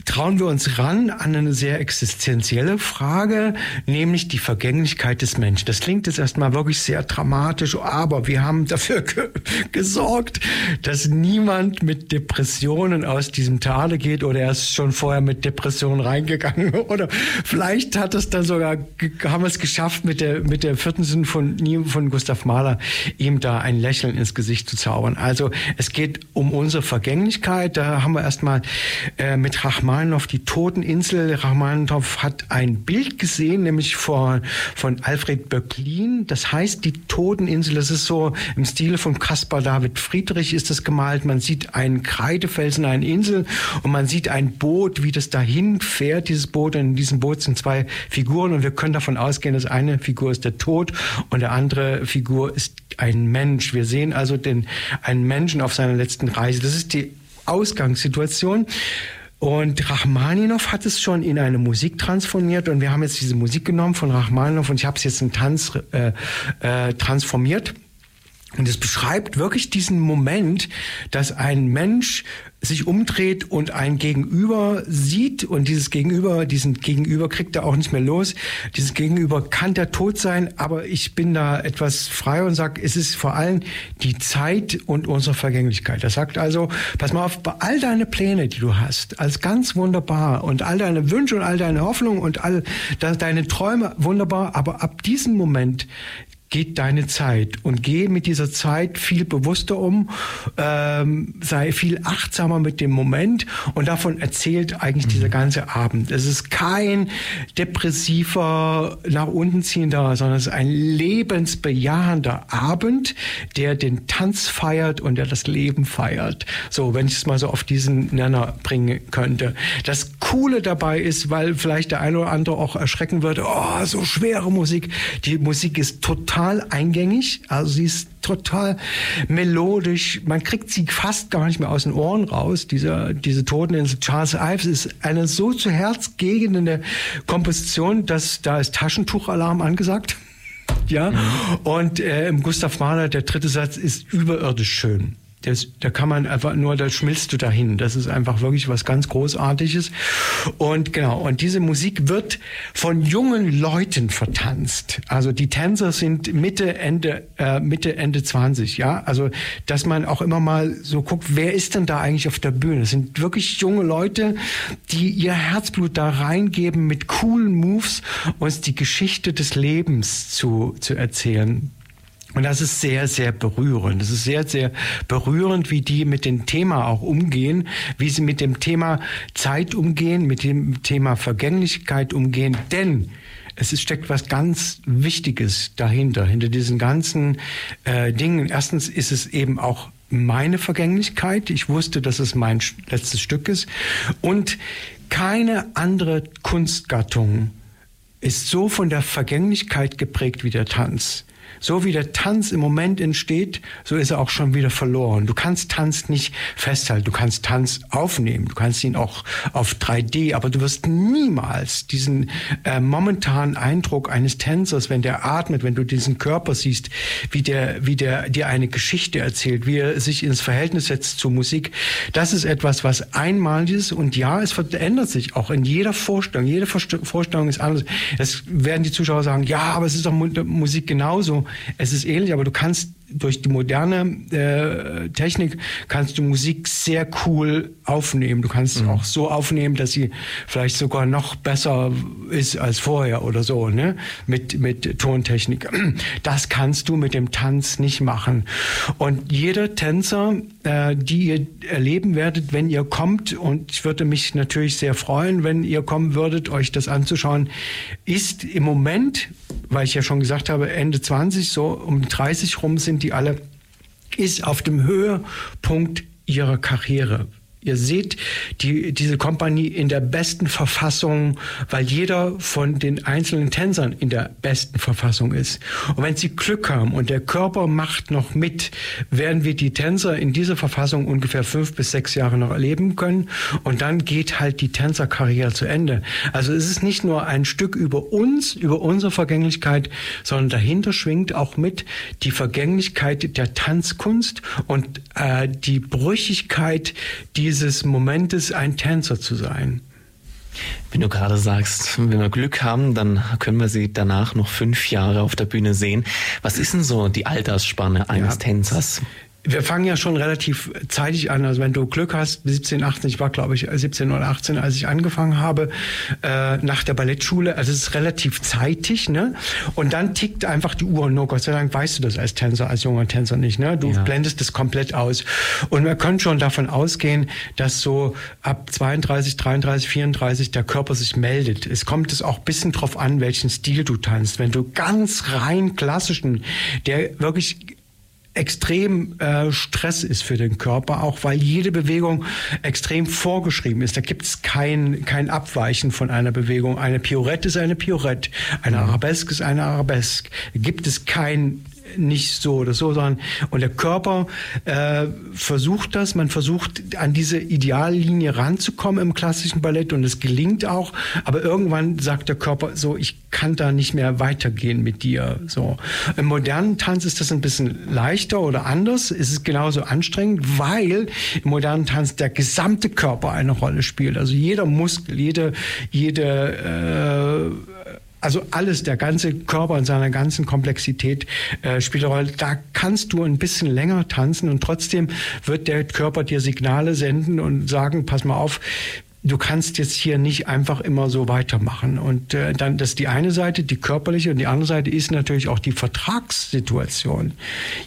trauen wir uns ran an eine sehr existenzielle Frage, nämlich die Vergänglichkeit des Menschen. Das klingt jetzt erstmal wirklich sehr dramatisch, aber wir haben dafür ge gesorgt, dass niemand mit Depressionen aus diesem Tale geht oder er ist schon vorher mit Depressionen reingegangen oder vielleicht hat es dann sogar, haben wir es geschafft mit der, mit der vierten Sinfonie von Gustav Mahler, ihm da ein Lächeln ins Gesicht zu zaubern. Also es geht um unsere Vergänglichkeit. Da haben wir erstmal äh, mit Rachman Rachmaninoff die Toteninsel. Rachmaninoff hat ein Bild gesehen, nämlich von, von Alfred Böcklin. Das heißt die Toteninsel. Das ist so im Stile von Caspar David Friedrich ist das gemalt. Man sieht einen Kreidefelsen, eine Insel und man sieht ein Boot, wie das dahin fährt, dieses Boot. Und in diesem Boot sind zwei Figuren und wir können davon ausgehen, dass eine Figur ist der Tod und der andere Figur ist ein Mensch. Wir sehen also den, einen Menschen auf seiner letzten Reise. Das ist die Ausgangssituation. Und Rachmaninoff hat es schon in eine Musik transformiert und wir haben jetzt diese Musik genommen von Rachmaninoff und ich habe es jetzt in Tanz äh, äh, transformiert. Und es beschreibt wirklich diesen Moment, dass ein Mensch sich umdreht und ein Gegenüber sieht und dieses Gegenüber, diesen Gegenüber kriegt er auch nicht mehr los. Dieses Gegenüber kann der Tod sein, aber ich bin da etwas frei und sage, es ist vor allem die Zeit und unsere Vergänglichkeit. Er sagt also, pass mal auf, bei all deine Pläne, die du hast, als ganz wunderbar und all deine Wünsche und all deine Hoffnungen und all deine Träume wunderbar, aber ab diesem Moment geht deine Zeit und geh mit dieser Zeit viel bewusster um, ähm, sei viel achtsamer mit dem Moment und davon erzählt eigentlich mhm. dieser ganze Abend. Es ist kein depressiver, nach unten ziehender, sondern es ist ein lebensbejahender Abend, der den Tanz feiert und der das Leben feiert. So, wenn ich es mal so auf diesen Nenner bringen könnte. Das Coole dabei ist, weil vielleicht der eine oder andere auch erschrecken würde, oh, so schwere Musik. Die Musik ist total total eingängig. Also sie ist total melodisch. Man kriegt sie fast gar nicht mehr aus den Ohren raus. Diese, diese Toteninsel Charles Ives ist eine so zu Herz gehende Komposition, dass da ist Taschentuchalarm angesagt. Ja, mhm. und äh, Gustav Mahler, der dritte Satz ist überirdisch schön. Das, da kann man einfach nur, da schmilzt du dahin. Das ist einfach wirklich was ganz Großartiges. Und genau, und diese Musik wird von jungen Leuten vertanzt. Also die Tänzer sind Mitte, Ende, äh, Mitte, Ende 20, ja. Also, dass man auch immer mal so guckt, wer ist denn da eigentlich auf der Bühne? Das sind wirklich junge Leute, die ihr Herzblut da reingeben mit coolen Moves, uns die Geschichte des Lebens zu, zu erzählen. Und das ist sehr, sehr berührend. Es ist sehr, sehr berührend, wie die mit dem Thema auch umgehen, wie sie mit dem Thema Zeit umgehen, mit dem Thema Vergänglichkeit umgehen. Denn es steckt was ganz Wichtiges dahinter, hinter diesen ganzen äh, Dingen. Erstens ist es eben auch meine Vergänglichkeit. Ich wusste, dass es mein letztes Stück ist. Und keine andere Kunstgattung ist so von der Vergänglichkeit geprägt wie der Tanz. So wie der Tanz im Moment entsteht, so ist er auch schon wieder verloren. Du kannst Tanz nicht festhalten. Du kannst Tanz aufnehmen. Du kannst ihn auch auf 3D, aber du wirst niemals diesen äh, momentanen Eindruck eines Tänzers, wenn der atmet, wenn du diesen Körper siehst, wie der, wie der dir eine Geschichte erzählt, wie er sich ins Verhältnis setzt zur Musik. Das ist etwas, was einmalig ist und ja, es verändert sich auch in jeder Vorstellung. Jede Vorstellung ist anders. Das werden die Zuschauer sagen, ja, aber es ist doch Musik genauso. Es ist ähnlich, aber du kannst durch die moderne äh, Technik kannst du Musik sehr cool aufnehmen. Du kannst mhm. auch so aufnehmen, dass sie vielleicht sogar noch besser ist als vorher oder so, ne? Mit, mit Tontechnik. Das kannst du mit dem Tanz nicht machen. Und jeder Tänzer, äh, die ihr erleben werdet, wenn ihr kommt, und ich würde mich natürlich sehr freuen, wenn ihr kommen würdet, euch das anzuschauen, ist im Moment, weil ich ja schon gesagt habe, Ende 20, so um 30 rum sind die alle, ist auf dem Höhepunkt ihrer Karriere. Ihr seht die, diese Kompanie in der besten Verfassung, weil jeder von den einzelnen Tänzern in der besten Verfassung ist. Und wenn sie Glück haben und der Körper macht noch mit, werden wir die Tänzer in dieser Verfassung ungefähr fünf bis sechs Jahre noch erleben können. Und dann geht halt die Tänzerkarriere zu Ende. Also es ist nicht nur ein Stück über uns, über unsere Vergänglichkeit, sondern dahinter schwingt auch mit die Vergänglichkeit der Tanzkunst und äh, die Brüchigkeit dieser dieses Momentes ein Tänzer zu sein. Wenn du gerade sagst, wenn wir Glück haben, dann können wir sie danach noch fünf Jahre auf der Bühne sehen. Was ist denn so die Altersspanne eines ja, Tänzers? Wir fangen ja schon relativ zeitig an. Also wenn du Glück hast, 17, 18, ich war glaube ich 17 oder 18, als ich angefangen habe, äh, nach der Ballettschule. Also es ist relativ zeitig, ne? Und dann tickt einfach die Uhr. Nur Gott sei Dank weißt du das als Tänzer, als junger Tänzer nicht, ne? Du ja. blendest das komplett aus. Und wir können schon davon ausgehen, dass so ab 32, 33, 34 der Körper sich meldet. Es kommt es auch bisschen drauf an, welchen Stil du tanzt. Wenn du ganz rein klassischen, der wirklich extrem äh, Stress ist für den Körper, auch weil jede Bewegung extrem vorgeschrieben ist. Da gibt es kein, kein Abweichen von einer Bewegung. Eine Piorette ist eine Piorette, eine Arabesque ist eine Arabesque. Da gibt es kein nicht so oder so, sondern und der Körper äh, versucht das, man versucht an diese Ideallinie ranzukommen im klassischen Ballett und es gelingt auch, aber irgendwann sagt der Körper so, ich kann da nicht mehr weitergehen mit dir. So im modernen Tanz ist das ein bisschen leichter oder anders. Es ist genauso anstrengend, weil im modernen Tanz der gesamte Körper eine Rolle spielt. Also jeder Muskel, jede jede äh, also alles, der ganze Körper in seiner ganzen Komplexität äh, spielt eine Rolle. Da kannst du ein bisschen länger tanzen und trotzdem wird der Körper dir Signale senden und sagen, pass mal auf, du kannst jetzt hier nicht einfach immer so weitermachen. Und äh, dann, das ist die eine Seite, die körperliche, und die andere Seite ist natürlich auch die Vertragssituation.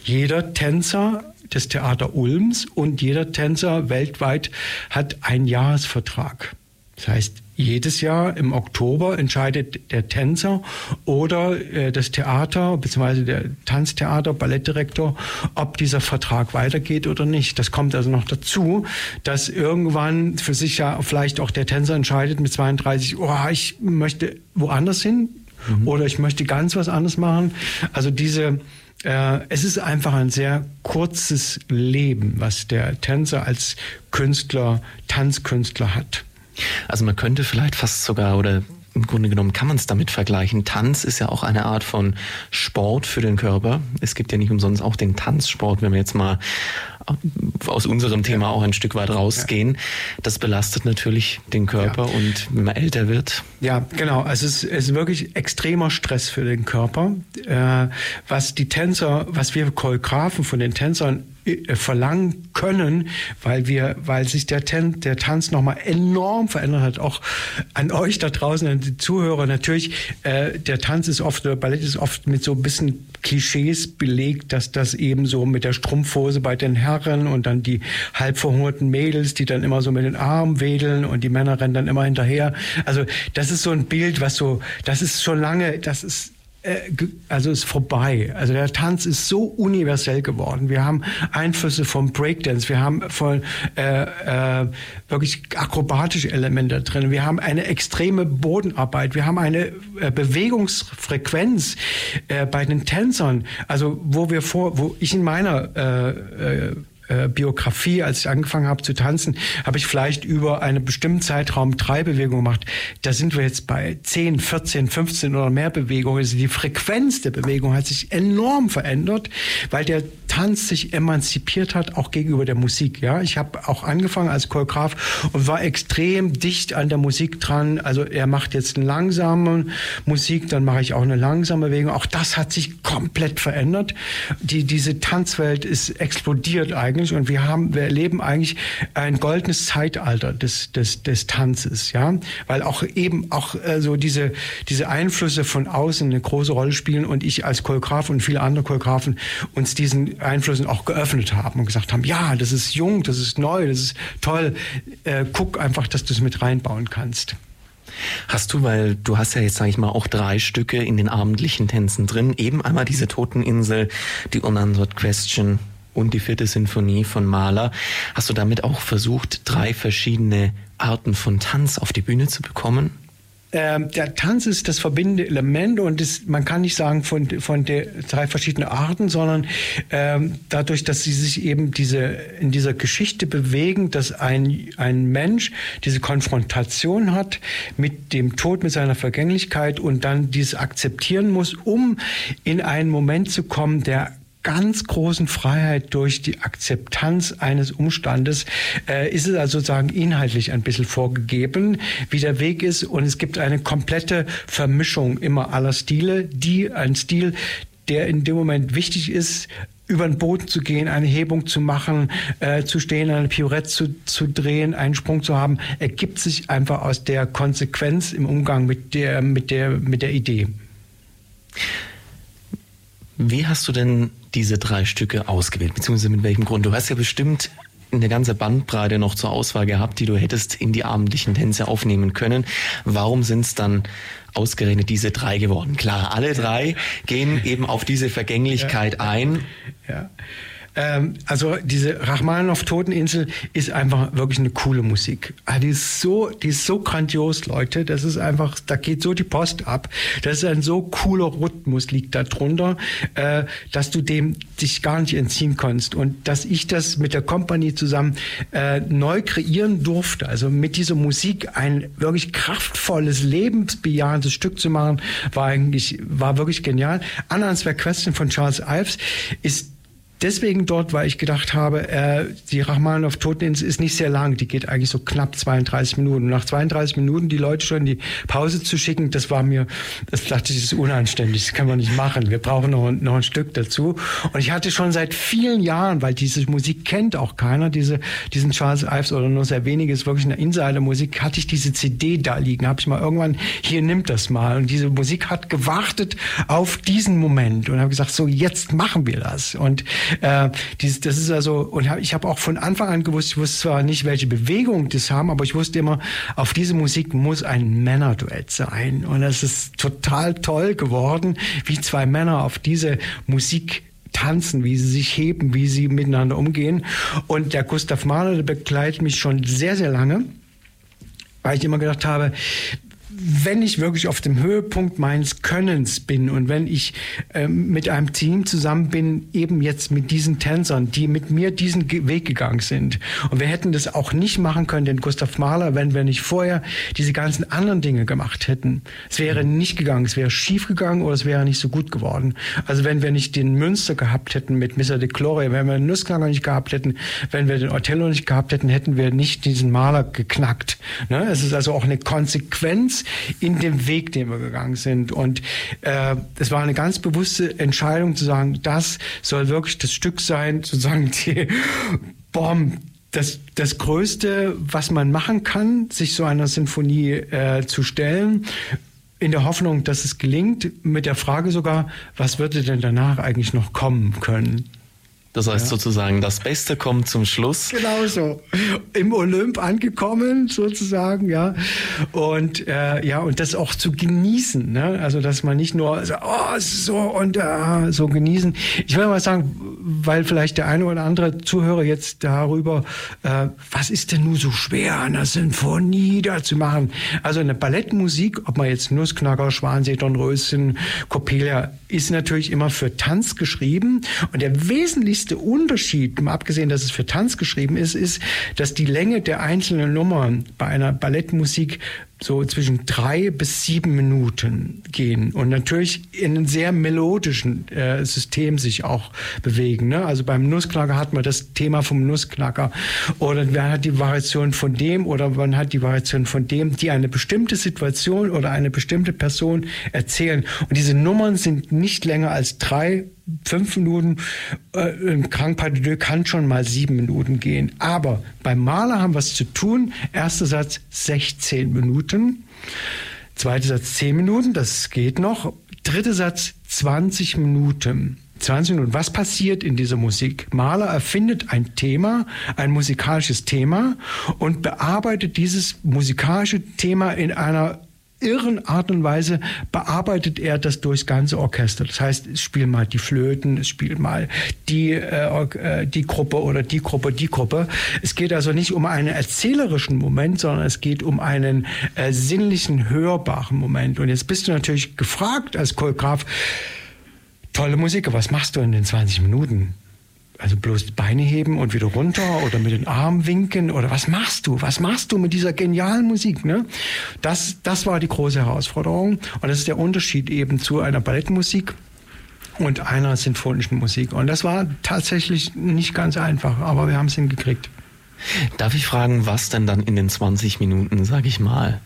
Jeder Tänzer des Theater Ulms und jeder Tänzer weltweit hat einen Jahresvertrag. Das heißt, jedes Jahr im Oktober entscheidet der Tänzer oder äh, das Theater bzw. der Tanztheater, Ballettdirektor, ob dieser Vertrag weitergeht oder nicht. Das kommt also noch dazu, dass irgendwann für sich ja vielleicht auch der Tänzer entscheidet mit 32, oh, ich möchte woanders hin mhm. oder ich möchte ganz was anderes machen. Also diese äh, es ist einfach ein sehr kurzes Leben, was der Tänzer als Künstler, Tanzkünstler hat. Also man könnte vielleicht fast sogar oder im Grunde genommen kann man es damit vergleichen. Tanz ist ja auch eine Art von Sport für den Körper. Es gibt ja nicht umsonst auch den Tanzsport, wenn wir jetzt mal aus unserem Thema auch ein Stück weit rausgehen. Das belastet natürlich den Körper ja. und wenn man älter wird. Ja, genau. Also es ist, es ist wirklich extremer Stress für den Körper. Äh, was die Tänzer, was wir Choreografen von den Tänzern äh, verlangen können, weil wir, weil sich der, Ten, der Tanz nochmal enorm verändert hat, auch an euch da draußen, an die Zuhörer natürlich. Äh, der Tanz ist oft, der Ballett ist oft mit so ein bisschen Klischees belegt, dass das eben so mit der Strumpfhose bei den Herren und dann die halb verhungerten Mädels, die dann immer so mit den Armen wedeln und die Männer rennen dann immer hinterher. Also das ist so ein Bild, was so, das ist schon lange, das ist also ist vorbei. Also der Tanz ist so universell geworden. Wir haben Einflüsse vom Breakdance, wir haben von äh, äh, wirklich akrobatische Elemente drin, wir haben eine extreme Bodenarbeit, wir haben eine äh, Bewegungsfrequenz äh, bei den Tänzern. Also wo wir vor, wo ich in meiner äh, Biografie, als ich angefangen habe zu tanzen, habe ich vielleicht über einen bestimmten Zeitraum drei Bewegungen gemacht. Da sind wir jetzt bei 10, 14, 15 oder mehr Bewegungen. Also die Frequenz der Bewegung hat sich enorm verändert, weil der Tanz sich emanzipiert hat, auch gegenüber der Musik. Ja, ich habe auch angefangen als Choreograf und war extrem dicht an der Musik dran. Also er macht jetzt eine langsame Musik, dann mache ich auch eine langsame Bewegung. Auch das hat sich komplett verändert. Die, diese Tanzwelt ist explodiert eigentlich und wir haben, wir erleben eigentlich ein goldenes Zeitalter des, des, des Tanzes. Ja, weil auch eben auch äh, so diese, diese Einflüsse von außen eine große Rolle spielen und ich als Choreograf und viele andere Choreografen uns diesen Einflüssen auch geöffnet haben und gesagt haben, ja, das ist jung, das ist neu, das ist toll. Äh, guck einfach, dass du es mit reinbauen kannst. Hast du, weil du hast ja jetzt, sage ich mal, auch drei Stücke in den abendlichen Tänzen drin. Eben einmal diese Toteninsel, die Unanswered Question und die vierte Sinfonie von Mahler. Hast du damit auch versucht, drei verschiedene Arten von Tanz auf die Bühne zu bekommen? Ähm, der Tanz ist das verbindende Element und das, man kann nicht sagen von, von der drei verschiedenen Arten, sondern ähm, dadurch, dass sie sich eben diese, in dieser Geschichte bewegen, dass ein, ein Mensch diese Konfrontation hat mit dem Tod, mit seiner Vergänglichkeit und dann dies akzeptieren muss, um in einen Moment zu kommen, der ganz großen Freiheit durch die Akzeptanz eines Umstandes äh, ist es also sozusagen inhaltlich ein bisschen vorgegeben, wie der Weg ist und es gibt eine komplette Vermischung immer aller Stile, die ein Stil, der in dem Moment wichtig ist, über den Boden zu gehen, eine Hebung zu machen, äh, zu stehen, eine Pirouette zu, zu drehen, einen Sprung zu haben, ergibt sich einfach aus der Konsequenz im Umgang mit der, mit der, mit der Idee. Wie hast du denn diese drei Stücke ausgewählt, beziehungsweise mit welchem Grund? Du hast ja bestimmt eine ganze Bandbreite noch zur Auswahl gehabt, die du hättest in die abendlichen Tänze aufnehmen können. Warum sind es dann ausgerechnet diese drei geworden? Klar, alle drei gehen eben auf diese Vergänglichkeit ja. ein. Ja. Ähm, also diese Rachmaninoff Toteninsel ist einfach wirklich eine coole Musik. Ah, die ist so, die ist so grandios, Leute. Das ist einfach, da geht so die Post ab. Das ist ein so cooler Rhythmus liegt da drunter, äh, dass du dem dich gar nicht entziehen kannst. Und dass ich das mit der Company zusammen äh, neu kreieren durfte, also mit dieser Musik ein wirklich kraftvolles, lebensbejahendes Stück zu machen, war eigentlich, war wirklich genial. Unanswered Question von Charles Ives ist deswegen dort, weil ich gedacht habe, äh, die Rachmaninoff Toteninsel ist nicht sehr lang. Die geht eigentlich so knapp 32 Minuten. Nach 32 Minuten die Leute schon in die Pause zu schicken, das war mir, das dachte ich, ist unanständig. Das kann man nicht machen. Wir brauchen noch, noch ein Stück dazu. Und ich hatte schon seit vielen Jahren, weil diese Musik kennt auch keiner, diese, diesen Charles Ives oder nur sehr wenige, ist wirklich eine Insider-Musik, hatte ich diese CD da liegen. Habe ich mal irgendwann, hier nimmt das mal. Und diese Musik hat gewartet auf diesen Moment und habe gesagt, so jetzt machen wir das. Und äh, dieses, das ist also, und hab, ich habe auch von Anfang an gewusst, ich wusste zwar nicht, welche Bewegung das haben, aber ich wusste immer, auf diese Musik muss ein Männerduett sein. Und das ist total toll geworden, wie zwei Männer auf diese Musik tanzen, wie sie sich heben, wie sie miteinander umgehen. Und der Gustav Mahler, der begleitet mich schon sehr, sehr lange, weil ich immer gedacht habe, wenn ich wirklich auf dem Höhepunkt meines Könnens bin und wenn ich äh, mit einem Team zusammen bin, eben jetzt mit diesen Tänzern, die mit mir diesen Weg gegangen sind. Und wir hätten das auch nicht machen können, den Gustav Mahler, wenn wir nicht vorher diese ganzen anderen Dinge gemacht hätten. Es wäre nicht gegangen, es wäre schief gegangen oder es wäre nicht so gut geworden. Also wenn wir nicht den Münster gehabt hätten mit Missa de Gloria, wenn wir den Nussknacker nicht gehabt hätten, wenn wir den Othello nicht gehabt hätten, hätten wir nicht diesen Maler geknackt. Ne? Es ist also auch eine Konsequenz in dem Weg, den wir gegangen sind. Und äh, es war eine ganz bewusste Entscheidung zu sagen, das soll wirklich das Stück sein, sozusagen die Bomb, das, das Größte, was man machen kann, sich so einer Sinfonie äh, zu stellen in der Hoffnung, dass es gelingt, mit der Frage sogar, was würde denn danach eigentlich noch kommen können? Das heißt ja. sozusagen, das Beste kommt zum Schluss. Genau so. Im Olymp angekommen, sozusagen, ja. Und äh, ja, und das auch zu genießen. Ne? Also, dass man nicht nur so, oh, so und äh, so genießen. Ich will mal sagen, weil vielleicht der eine oder andere Zuhörer jetzt darüber, äh, was ist denn nun so schwer, eine Sinfonie da zu machen? Also eine Ballettmusik, ob man jetzt Nussknacker, Schwansee, Dornröschen, Coppelia, ist natürlich immer für Tanz geschrieben. Und der wesentlichste wichtigste Unterschied, mal abgesehen, dass es für Tanz geschrieben ist, ist, dass die Länge der einzelnen Nummern bei einer Ballettmusik so zwischen drei bis sieben Minuten gehen und natürlich in einem sehr melodischen äh, System sich auch bewegen. Ne? Also beim Nussknacker hat man das Thema vom Nussknacker oder man hat die Variation von dem oder man hat die Variation von dem, die eine bestimmte Situation oder eine bestimmte Person erzählen. Und diese Nummern sind nicht länger als drei fünf Minuten, äh, ein Deux kann schon mal sieben Minuten gehen. Aber beim Maler haben wir es zu tun. Erster Satz 16 Minuten. Zweiter Satz 10 Minuten, das geht noch. Dritter Satz 20 Minuten. 20 Minuten. Was passiert in dieser Musik? Maler erfindet ein Thema, ein musikalisches Thema und bearbeitet dieses musikalische Thema in einer irren Art und Weise bearbeitet er das durchs ganze Orchester. Das heißt, es spielen mal die Flöten, es spielt mal die, äh, äh, die Gruppe oder die Gruppe, die Gruppe. Es geht also nicht um einen erzählerischen Moment, sondern es geht um einen äh, sinnlichen, hörbaren Moment. Und jetzt bist du natürlich gefragt als Choreograf, tolle Musik, was machst du in den 20 Minuten? Also bloß die Beine heben und wieder runter oder mit den Armen winken oder was machst du? Was machst du mit dieser genialen Musik? Ne? Das, das war die große Herausforderung und das ist der Unterschied eben zu einer Ballettmusik und einer sinfonischen Musik. Und das war tatsächlich nicht ganz einfach, aber wir haben es hingekriegt. Darf ich fragen, was denn dann in den 20 Minuten, sag ich mal,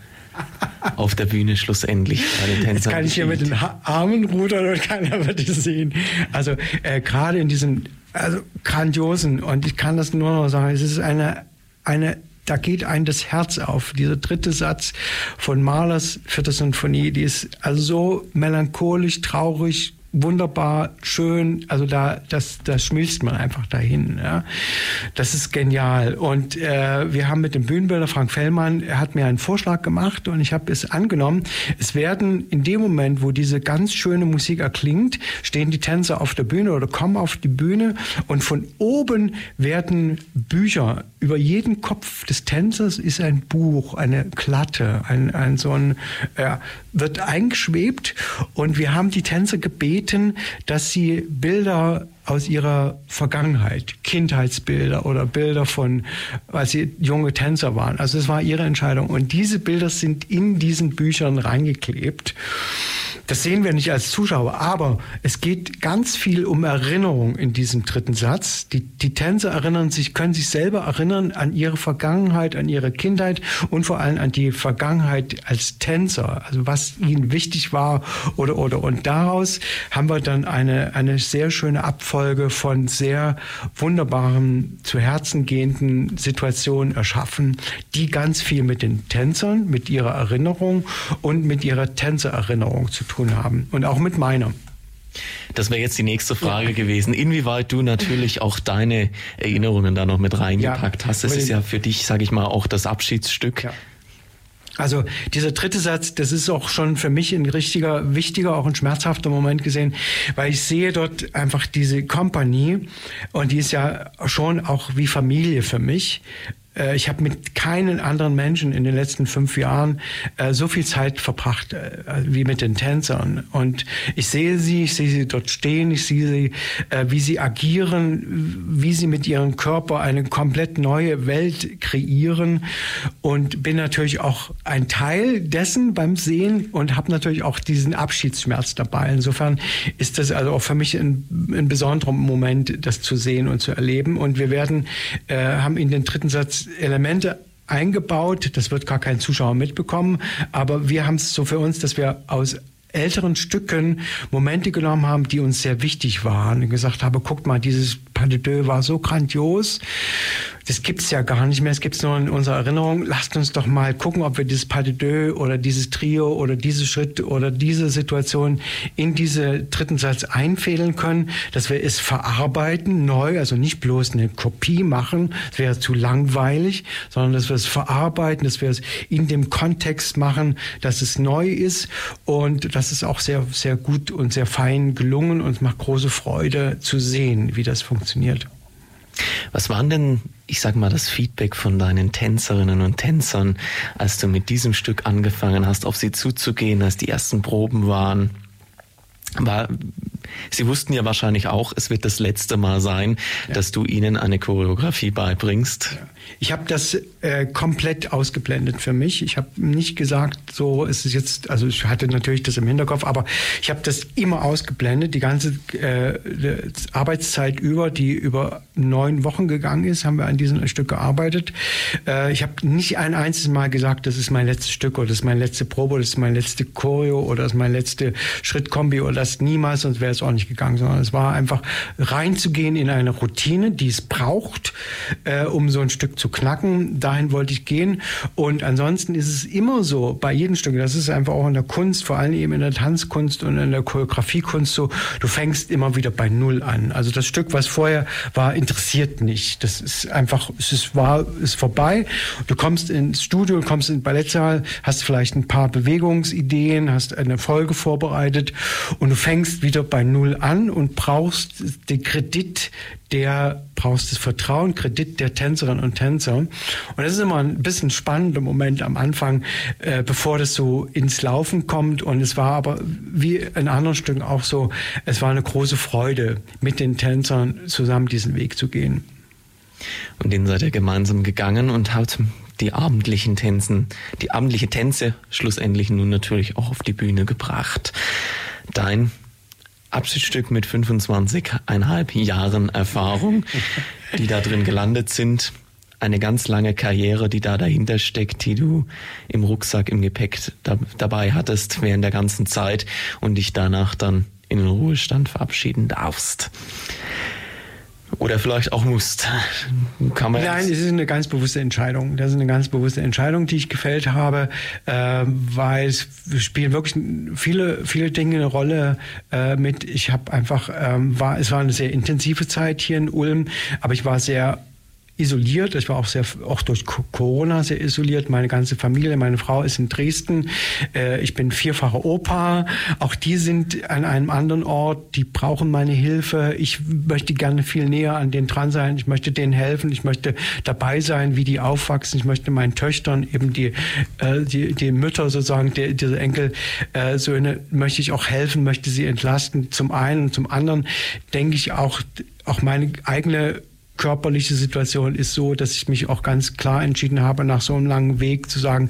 auf der Bühne schlussendlich bei den Tänzern. Jetzt kann ich hier mit den Armen rudern und keiner wird es sehen. Also äh, gerade in diesem also grandiosen und ich kann das nur noch sagen, es ist eine, eine da geht einem das Herz auf. Dieser dritte Satz von Mahlers vierte Sinfonie, die ist also so melancholisch, traurig, wunderbar, schön, also da, das, das schmilzt man einfach dahin. Ja. Das ist genial. Und äh, wir haben mit dem Bühnenbilder Frank Fellmann, er hat mir einen Vorschlag gemacht und ich habe es angenommen. Es werden in dem Moment, wo diese ganz schöne Musik erklingt, stehen die Tänzer auf der Bühne oder kommen auf die Bühne und von oben werden Bücher über jeden Kopf des Tänzers ist ein Buch, eine Klatte, ein, ein so ein, äh, wird eingeschwebt und wir haben die Tänzer gebeten, dass sie Bilder aus ihrer Vergangenheit, Kindheitsbilder oder Bilder von, als sie junge Tänzer waren. Also es war ihre Entscheidung. Und diese Bilder sind in diesen Büchern reingeklebt. Das sehen wir nicht als Zuschauer, aber es geht ganz viel um Erinnerung in diesem dritten Satz. Die, die Tänzer erinnern sich, können sich selber erinnern an ihre Vergangenheit, an ihre Kindheit und vor allem an die Vergangenheit als Tänzer, also was ihnen wichtig war oder oder. Und daraus haben wir dann eine, eine sehr schöne Abfolge von sehr wunderbaren, zu Herzen gehenden Situationen erschaffen, die ganz viel mit den Tänzern, mit ihrer Erinnerung und mit ihrer Tänzererinnerung zu tun tun haben und auch mit meiner. Das wäre jetzt die nächste Frage ja. gewesen, inwieweit du natürlich auch deine Erinnerungen da noch mit reingepackt ja, hast. Das ist ja für dich, sage ich mal, auch das Abschiedsstück. Ja. Also dieser dritte Satz, das ist auch schon für mich ein richtiger, wichtiger, auch ein schmerzhafter Moment gesehen, weil ich sehe dort einfach diese Kompanie und die ist ja schon auch wie Familie für mich. Äh, ich habe mit keinen anderen Menschen in den letzten fünf Jahren äh, so viel Zeit verbracht äh, wie mit den Tänzern. Und ich sehe sie, ich sehe sie dort stehen, ich sehe sie, äh, wie sie agieren, wie sie mit ihrem Körper eine komplett neue Welt kreieren und bin natürlich auch ein Teil dessen beim Sehen und habe natürlich auch diesen Abschiedsschmerz dabei. Insofern ist das also auch für mich ein, ein besonderer Moment, das zu sehen und zu erleben. Und wir werden, äh, haben in den dritten Satz Elemente eingebaut. Das wird gar kein Zuschauer mitbekommen. Aber wir haben es so für uns, dass wir aus älteren Stücken Momente genommen haben, die uns sehr wichtig waren und gesagt habe, guckt mal, dieses Pas de Deux war so grandios das gibt's ja gar nicht mehr, es gibt's nur in unserer Erinnerung. Lasst uns doch mal gucken, ob wir dieses Pas de deux oder dieses Trio oder diese Schritt oder diese Situation in diese dritten Satz einfädeln können, dass wir es verarbeiten, neu, also nicht bloß eine Kopie machen, das wäre zu langweilig, sondern dass wir es verarbeiten, dass wir es in dem Kontext machen, dass es neu ist und das ist auch sehr, sehr gut und sehr fein gelungen und es macht große Freude zu sehen, wie das funktioniert. Was waren denn, ich sag mal, das Feedback von deinen Tänzerinnen und Tänzern, als du mit diesem Stück angefangen hast, auf sie zuzugehen, als die ersten Proben waren? War, Sie wussten ja wahrscheinlich auch, es wird das letzte Mal sein, ja. dass du ihnen eine Choreografie beibringst. Ich habe das äh, komplett ausgeblendet für mich. Ich habe nicht gesagt, so ist es jetzt, also ich hatte natürlich das im Hinterkopf, aber ich habe das immer ausgeblendet, die ganze äh, Arbeitszeit über, die über neun Wochen gegangen ist, haben wir an diesem Stück gearbeitet. Äh, ich habe nicht ein einziges Mal gesagt, das ist mein letztes Stück oder das ist meine letzte Probe oder das ist mein letzte Choreo oder das ist mein letzte Schrittkombi oder das niemals, sonst wäre es auch nicht gegangen, sondern es war einfach reinzugehen in eine Routine, die es braucht, äh, um so ein Stück zu knacken. Dahin wollte ich gehen. Und ansonsten ist es immer so bei jedem Stück, das ist einfach auch in der Kunst, vor allem eben in der Tanzkunst und in der Choreografiekunst so, du fängst immer wieder bei Null an. Also das Stück, was vorher war, interessiert nicht. Das ist einfach, es ist, war, ist vorbei. Du kommst ins Studio, kommst in den Ballettsaal, hast vielleicht ein paar Bewegungsideen, hast eine Folge vorbereitet und du fängst wieder bei Null an und brauchst den Kredit der, brauchst das Vertrauen, Kredit der Tänzerinnen und Tänzer. Und das ist immer ein bisschen spannender Moment am Anfang, äh, bevor das so ins Laufen kommt. Und es war aber wie in anderen Stücken auch so, es war eine große Freude, mit den Tänzern zusammen diesen Weg zu gehen. Und den seid ihr gemeinsam gegangen und habt die abendlichen Tänzen, die abendliche Tänze schlussendlich nun natürlich auch auf die Bühne gebracht. Dein Abschiedsstück mit 25,5 Jahren Erfahrung, die da drin gelandet sind. Eine ganz lange Karriere, die da dahinter steckt, die du im Rucksack, im Gepäck da, dabei hattest während der ganzen Zeit und dich danach dann in den Ruhestand verabschieden darfst. Oder vielleicht auch musst. Kann man Nein, es ist eine ganz bewusste Entscheidung. Das ist eine ganz bewusste Entscheidung, die ich gefällt habe, äh, weil es spielen wirklich viele, viele Dinge eine Rolle äh, mit. Ich habe einfach, ähm, war, es war eine sehr intensive Zeit hier in Ulm, aber ich war sehr isoliert. Ich war auch sehr, auch durch Corona sehr isoliert. Meine ganze Familie, meine Frau ist in Dresden. Äh, ich bin vierfacher Opa. Auch die sind an einem anderen Ort. Die brauchen meine Hilfe. Ich möchte gerne viel näher an denen dran sein. Ich möchte denen helfen. Ich möchte dabei sein, wie die aufwachsen. Ich möchte meinen Töchtern eben die, äh, die, die Mütter sozusagen, die, diese Enkel, äh, Söhne, möchte ich auch helfen, möchte sie entlasten. Zum einen, zum anderen denke ich auch, auch meine eigene körperliche Situation ist so, dass ich mich auch ganz klar entschieden habe, nach so einem langen Weg zu sagen,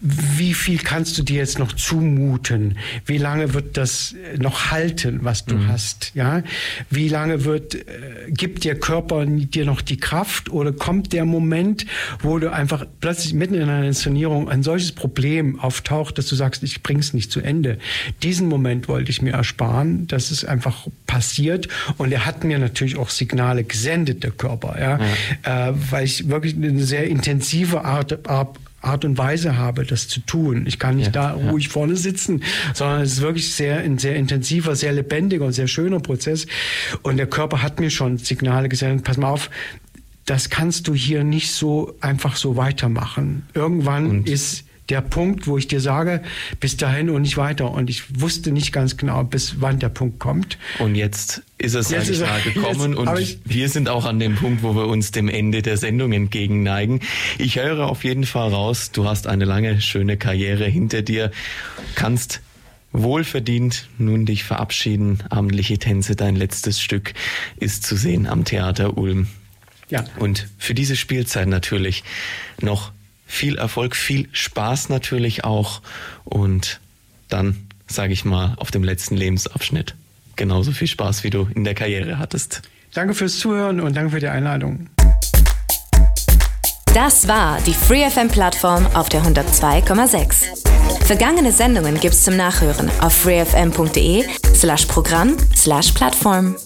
wie viel kannst du dir jetzt noch zumuten? Wie lange wird das noch halten, was du mhm. hast? Ja, wie lange wird äh, gibt der Körper dir noch die Kraft oder kommt der Moment, wo du einfach plötzlich mitten in einer Inszenierung ein solches Problem auftaucht, dass du sagst, ich bring's nicht zu Ende. Diesen Moment wollte ich mir ersparen, dass es einfach passiert und er hat mir natürlich auch Signale gesendet, der Körper Körper, ja, ja. Äh, weil ich wirklich eine sehr intensive Art, Art Art und Weise habe, das zu tun. Ich kann nicht ja, da ja. ruhig vorne sitzen, sondern es ist wirklich sehr, ein sehr intensiver, sehr lebendiger und sehr schöner Prozess. Und der Körper hat mir schon Signale gesendet, pass mal auf, das kannst du hier nicht so einfach so weitermachen. Irgendwann und ist der Punkt, wo ich dir sage, bis dahin und nicht weiter. Und ich wusste nicht ganz genau, bis wann der Punkt kommt. Und jetzt ist es, sag ich mal, gekommen. Jetzt, und ich, wir sind auch an dem Punkt, wo wir uns dem Ende der Sendung entgegenneigen. Ich höre auf jeden Fall raus, du hast eine lange, schöne Karriere hinter dir, kannst wohlverdient nun dich verabschieden. Abendliche Tänze, dein letztes Stück ist zu sehen am Theater Ulm. Ja. Und für diese Spielzeit natürlich noch viel Erfolg, viel Spaß natürlich auch und dann, sage ich mal, auf dem letzten Lebensabschnitt genauso viel Spaß, wie du in der Karriere hattest. Danke fürs Zuhören und danke für die Einladung. Das war die FreeFM-Plattform auf der 102,6. Vergangene Sendungen gibt's zum Nachhören auf freefm.de slash Programm slash Plattform.